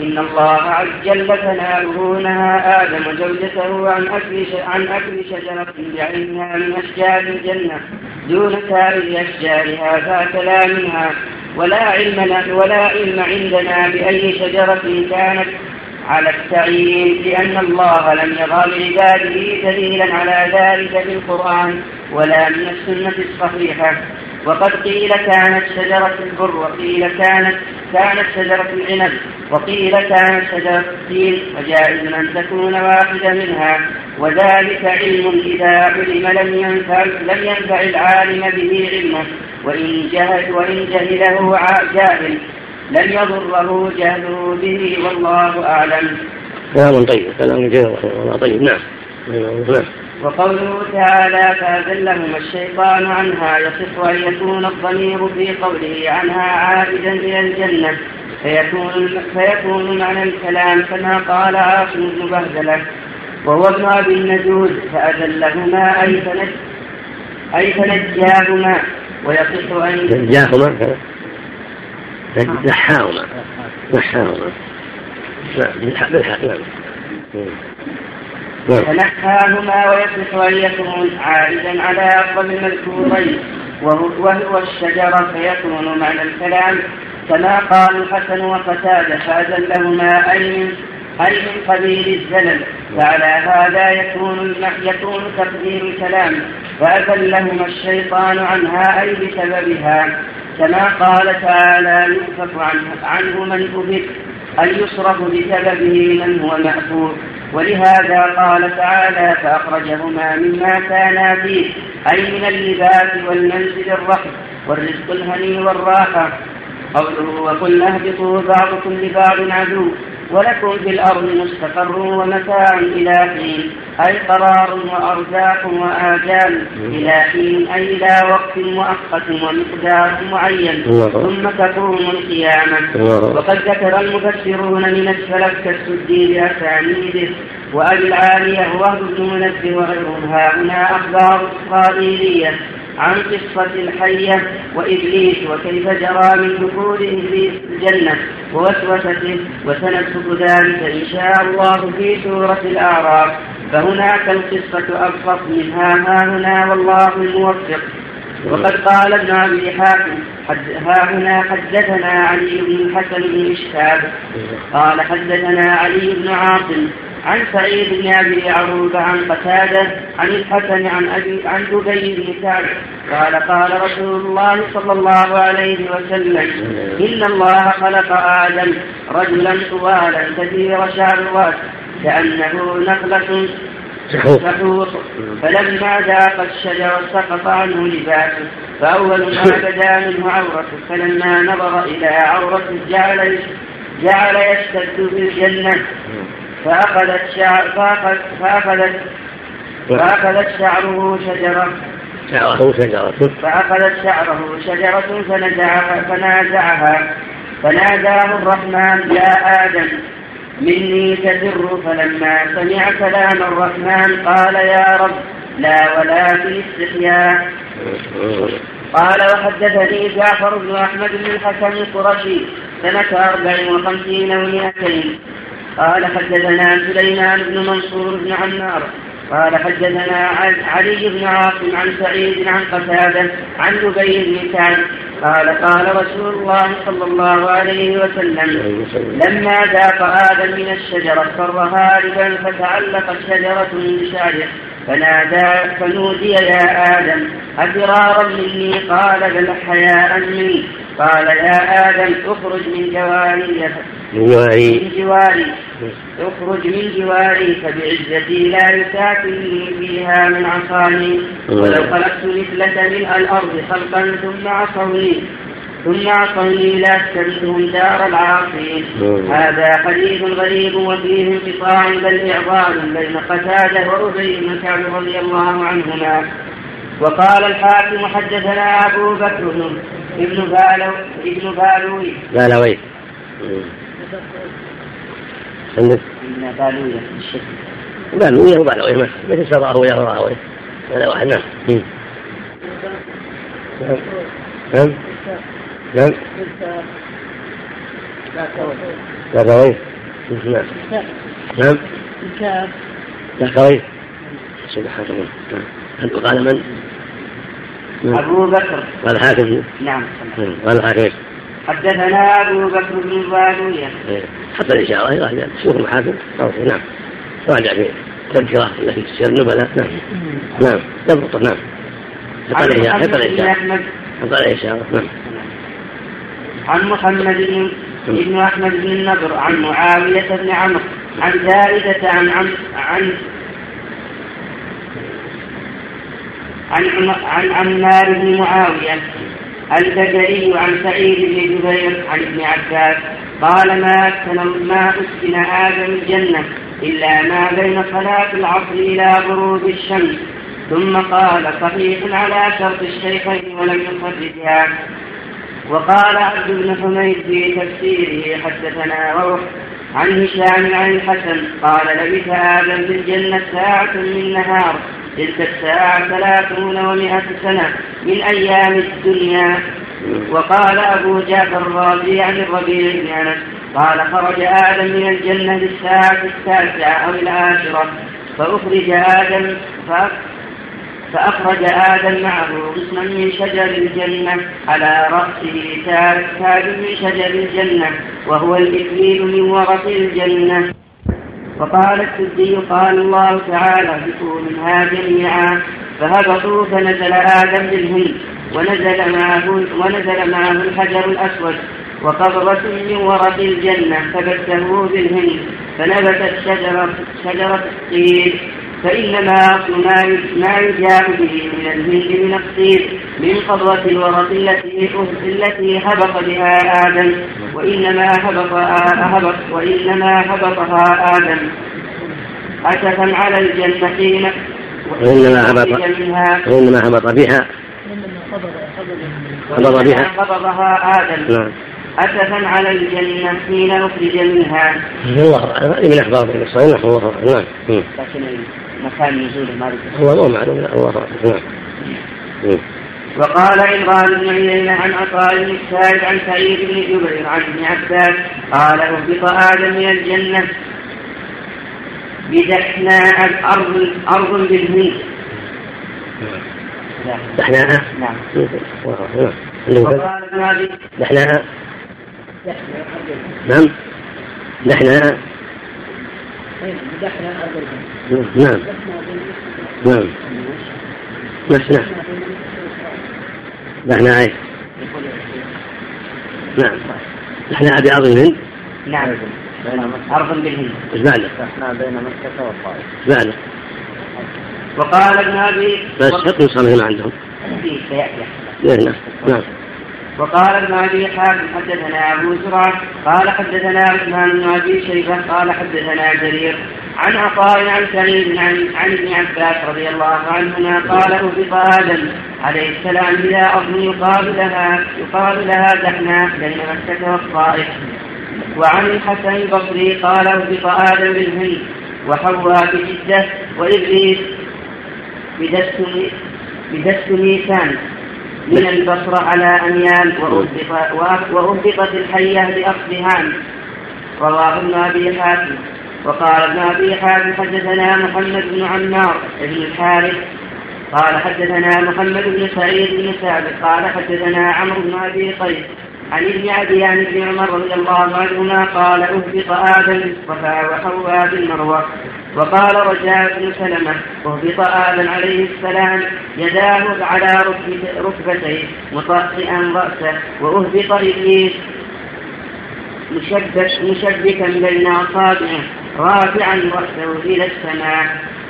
إن الله عز جل ثناؤه نهى آدم وزوجته عن أكل عن أكل شجرة بعينها من أشجار الجنة دون سائر أشجارها فأكلا منها ولا علم ولا علم عندنا بأي شجرة كانت. على التعيين لأن الله لم يضع لعباده دليلا على ذلك في القرآن ولا من السنة الصحيحة. وقد قيل كانت شجرة البر وقيل كانت كانت شجرة العنب وقيل كانت شجرة التين وجائز أن تكون واحدة منها وذلك علم إذا علم لم ينفع لم ينفع العالم به علمه وإن جهل وإن جهله جاهل لم يضره جهله به والله أعلم. كلام طيب كلام جيد والله طيب نعم. نعم. وقوله تعالى فأذلهما الشيطان عنها يصف أن يكون الضمير في قوله عنها عائدا إلى الجنة. فيكون فيكون معنى الكلام كما قال عاصم بن بهدلة. وهو ابن أبي النجود فأذلهما أي فنج أي فنجاهما. ويصح أن نجاهما نحاهما. نحاهما. بالحق نعم فنحاهما ويصح أن يكون عائدا على أفضل المذكورين وهو الشجرة فيكون معنى الكلام. كما قال الحسن وقتادة فأزلهما أي من أي من قبيل الزلل. فعلى هذا يكون يكون تقدير الكلام. فأزلهما الشيطان عنها أي بسببها. كما قال تعالى يؤفك عنه, عنه من أفك أن يصرف بسببه من هو مأفور. ولهذا قال تعالى فأخرجهما مما كانا فيه أي من اللباس والمنزل الرحم والرزق الهني والراحة. قوله وقلنا اهبطوا بعضكم لبعض عدو. ولكم في الأرض مستقر ومتاع إلى حين أي قرار وأرزاق وآجال إلى حين أي إلى وقت مؤقت ومقدار معين ثم تقوم القيامة. وقد ذكر المفسرون من السلف كالسدي بأسانيده وأبي العالية وهب بن منبه وغيرهم ها هنا أخبار إسرائيلية. عن قصة الحية وإبليس وكيف جرى من دخول إبليس الجنة ووسوسته وسنذكر ذلك إن شاء الله في سورة الأعراف. فهناك القصة أبسط منها ها هنا والله الموفق وقد قال ابن أبي حاتم ها هنا حدثنا علي بن الحسن بن إشهاب قال حدثنا علي بن عاصم عن سعيد بن أبي عروبه عن قتادة عن الحسن عن أبي عن دبي بن كعب قال قال رسول الله صلى الله عليه وسلم إن الله خلق آدم رجلا طوالا كثير شعر الراس كأنه نخلة سحوط فلما ذاق الشجر سقط عنه لباسه فأول ما بدا منه عورته فلما نظر إلى عورته جعل جعل يشتد في الجنة. فأخذت شعر فأخذت فأخذت فأخذت شعره شجرة. شعره شجرة. فأخذت شعره شجرة فنزعها فنازعها. فناداه الرحمن يا آدم مني تفر فلما سمع كلام الرحمن قال يا رب لا ولا في استحياء. قال وحدثني جعفر بن أحمد بن الحسن القرشي سنة أربع وخمسين ومائتين. قال حدثنا سليمان بن منصور بن عمار قال حدثنا علي بن عاصم عن سعيد عن قتادة عن دبي بن كعب قال قال رسول الله صلى الله عليه وسلم لما ذاق آدم من الشجرة فر هاربا فتعلق الشجرة من شعره فنادى فنودي يا آدم أفرارا مني؟ قال بل حياء مني. قال يا آدم اخرج من جواري من جواري. من جواري. اخرج من جواري فبعزتي لا يساكنني فيها من عصاني. ولو خلقت مثلك من الأرض خلقا ثم عصوني. ثم عصوني لأسكنتهم دار العاصين. هذا حديث غريب وفيه انقطاع بل إعضال بين قتادة وأبي بن كعب رضي الله عنهما. وقال الحاكم حدثنا أبو بكر ابن بالو ابن بالوي بالوي عندك؟ بالوية بالوية وبالوية مثل سراوية وراوية هذا واحد نعم. نعم. نعم. لا كويس نعم. نعم. لا كويس سبحان الله. نعم. قال من؟ أبو بكر. قال حاكم نعم. قال حاكم حدثنا أبو بكر بن الزاوية حتى الإشارة إلى شوف المحاكم نعم. راجع في تذكرة التي في سير النبلاء. نعم. نعم. يضبط. نعم. حتى الإشارة حتى الإشارة حتى الإشارة نعم. عن محمد بن ابن أحمد بن النضر عن معاوية بن عمرو عن زائدة عن عن عن عن عمار بن معاوية البدري عن سعيد بن جبير عن ابن عباس قال ما أسكن ما أسكن آدم الجنة إلا ما بين صلاة العصر إلى غروب الشمس. ثم قال صحيح على شرط الشيخين ولم يخرجها. وقال عبد بن حميد في تفسيره حدثنا روح عن هشام عن الحسن قال لبث آدم في الجنة ساعة من نهار تلك الساعة ثلاثون ومائة سنة من أيام الدنيا. وقال أبو جعفر الرازي عن الربيع بن قال خرج آدم من الجنة الساعة التاسعة أو العاشرة فأخرج آدم فأخرج آدم معه غصنا من شجر الجنة على رأسه تاج من شجر الجنة وهو الإكليل من ورق الجنة. وقال السدي قال الله تعالى اهبطوا منها جميعا فهبطوا فنزل آدم بالهند ونزل معه ونزل معه الحجر الأسود وقبضة من ورق الجنة فبته بالهند فنبتت شجرة شجرة الطين. فإنما ما ما يجاء به من الهند من الصيد من قبضة الورق التي التي هبط بها آدم وإنما هبط هبط وإنما هبطها آدم. أسفا على الجنة حين وإنما هبط وإنما هبط بها. هبط بها. هبطها آدم. نعم. أسفا على الجنة حين أخرج منها. الله من أخبار الصحيح نعم. مكان نزوله ما هو مو معلوم الله أعلم نعم. وقال عمران بن عيينة عن عطاء بن السائب عن سعيد بن جبير عن ابن عباس قال أهبط آدم من الجنة بدحناء أرض أرض بالهند دحناء نعم. وقال ابن أبي دحناء نعم. دحناء نعم نعم. نعم. نحن. إيش؟ نعم. نحن ابي ارض الهند نعم ارض بالهند إيش معنى؟ نحن بين مكة والطائف. معنى؟ وقال ابن أبي بس حط نصر هنا عندهم. سيأتي. نعم نعم. وقال ابن ابي حاتم حدثنا أبو زرعه قال حدثنا عثمان بن أبي شيبة قال حدثنا جرير عن عطاء عن سعيد عن عن ابن عباس رضي الله عنهما قال اهبط آدم عليه السلام إلى أرض يقال لها يقال لها دحنا بين مكة والطائف. وعن الحسن البصري قال اهبط آدم بالهند وحواء بجدة وإبليس بدست بدست ميسان من البصرة على أميال وأهبطت الحية بأصلهان رواه ابن أبي حاتم. وقال ابن أبي حاتم حدثنا محمد بن عمار بن الحارث. قال حدثنا محمد بن سعيد بن ثابت. قال حدثنا عمرو بن أبي قيس. عن ابن عديان بن عمر رضي الله عنهما قال أهبط آدم بالصفا وحواء بالمروه وقال رجاء بن سلمة أهبط آدم عليه السلام يداه على ركبتيه مطأطئا رأسه وأهبط إبليس مشبك مشبكا بين اصابعه رافعا رأسه إلى السماء.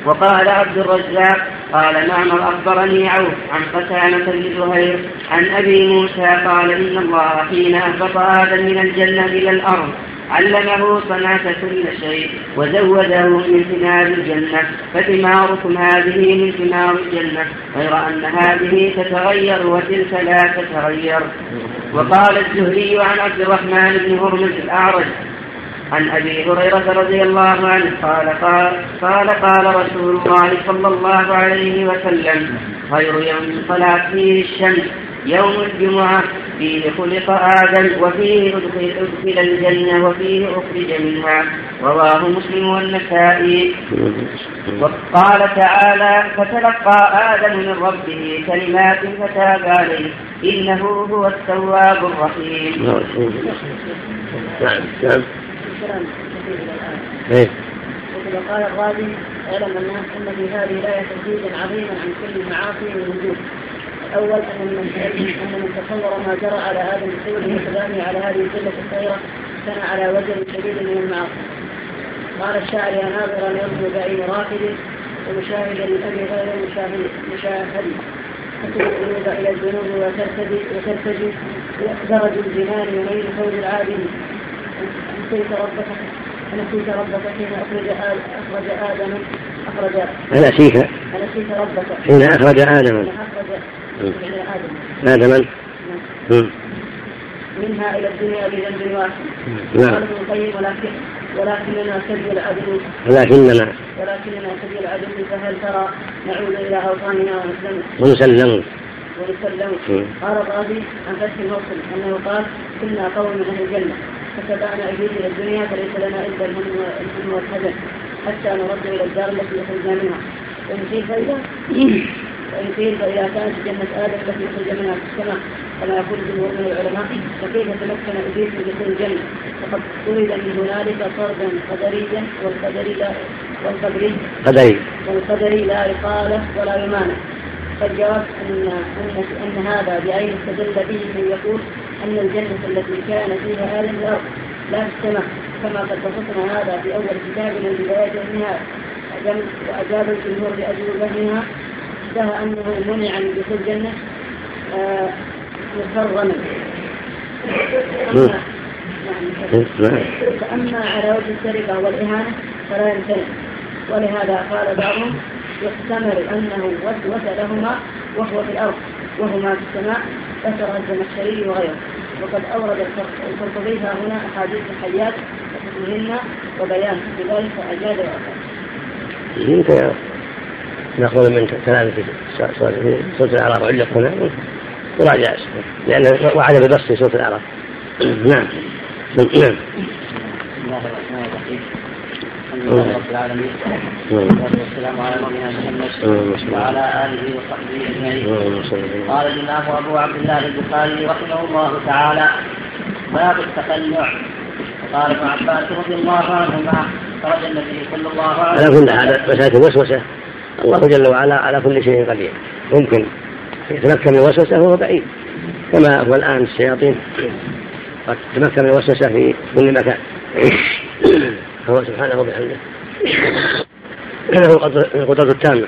وقال عبد الرزاق قال معمر أخبرني عوف عن قتامة بن زهير عن أبي موسى قال إن الله حين أهبط آدم من الجنة إلى الأرض علمه صنعة كل شيء وزوده من ثمار الجنة فثماركم هذه من ثمار الجنة غير أن هذه تتغير وتلك لا تتغير. وقال الزهري عن عبد الرحمن بن هرمز الأعرج عن أبي هريرة رضي الله عنه قال قال قال قال رسول الله صلى الله عليه وسلم خير يوم طلعت فيه الشمس يوم الجمعة فيه خلق آدم وفيه أدخل, أدخل الجنة وفيه أخرج منها. رواه مسلم والنسائي. وقال تعالى فتلقى آدم من ربه كلمات فتاب عليه إنه هو التواب الرحيم. نعم نعم. إيه. وقال الرازي اعلم الناس أن في هذه الآية تهديدا عظيما عن كل المعاصي والوجود. الأول أن من أن من تصور ما جرى على آدم بسوره وسلامه على هذه القله الصغيرة كان على وجه شديد من المعاصي. قال الشاعر يا ناظرا يرجو بعيد راكد ومشاهدا للابي غير مشاهد مشاهد. تكون القلوب إلى الذنوب وترتدي وترتدي. درج الجنان ونيل فوز العابد. نسيت ربك نسيت ربك حين أخرج أخرج آدم. اخرج نسيت نسيت ربك. حين أخرج آدم. اخرج آدم. نعم. منها إلى الدنيا بذنب واحد. نعم. قال ابن القيم ولكن ولكننا سبي العدل ولكننا ولكننا سبي العدل فهل ترى نعود إلى أوطاننا ونسلم؟ ونسلم. ونسلم. قال الرازي عن فتح الموصل أنه قال كنا قوم من أهل الجنة. فتبعنا إليه إلى الدنيا فليس لنا إلا الهم والحزن حتى نرد إلى الدار التي خرجنا منها. قيل فإذا قيل فإذا كانت جنة آدم التي خرج منها في السماء كما يقول جمهور من العلماء فكيف تمكن إبليس من دخول الجنة؟ فقد طرد من هنالك طردا قدريا والقدري لا والقدري قدري. والقدري لا يقال ولا يمانع فالجواب أن أن أن هذا بعين استدل به من يقول أن الجنة التي كان فيها آدم الأرض لا في السماء كما قد بسطنا هذا في أول كتاب من البداية والنهاية وأجاب الجمهور بأجوبتها اشتهى أنه منع من دخول الجنة آه، مكرما فأما على وجه السرقة والإهانة فلا يمتنع ولهذا قال بعضهم يحتمل أنه وسوس لهما وهو في الأرض. وهما في السماء ذكر الزمخشري وغيره. وقد أورد القرطبي هنا أحاديث الحيات وحكمهن وبيان ذلك فأجاد وأفاد. نأخذ من كلام في سورة الأعراف. علق هنا. وراجع لأنه وعد بالبسط في سورة الأعراف. نعم. نعم. بسم الله الرحمن الرحيم. لله رب العالمين والصلاه والسلام على نبينا محمد وعلى اله وصحبه اجمعين قال الامام ابو عبد الله البخاري رحمه الله تعالى باب التقنع قال ابن عباس رضي الله عنهما خرج النبي صلى الله عليه وسلم على كل حال مسألة الوسوسة الله جل وعلا على كل شيء قدير. ممكن يتمكن من الوسوسة وهو بعيد كما هو الآن الشياطين قد تمكن من الوسوسة في كل مكان. فهو سبحانه وبحمده. له القدرة التامة.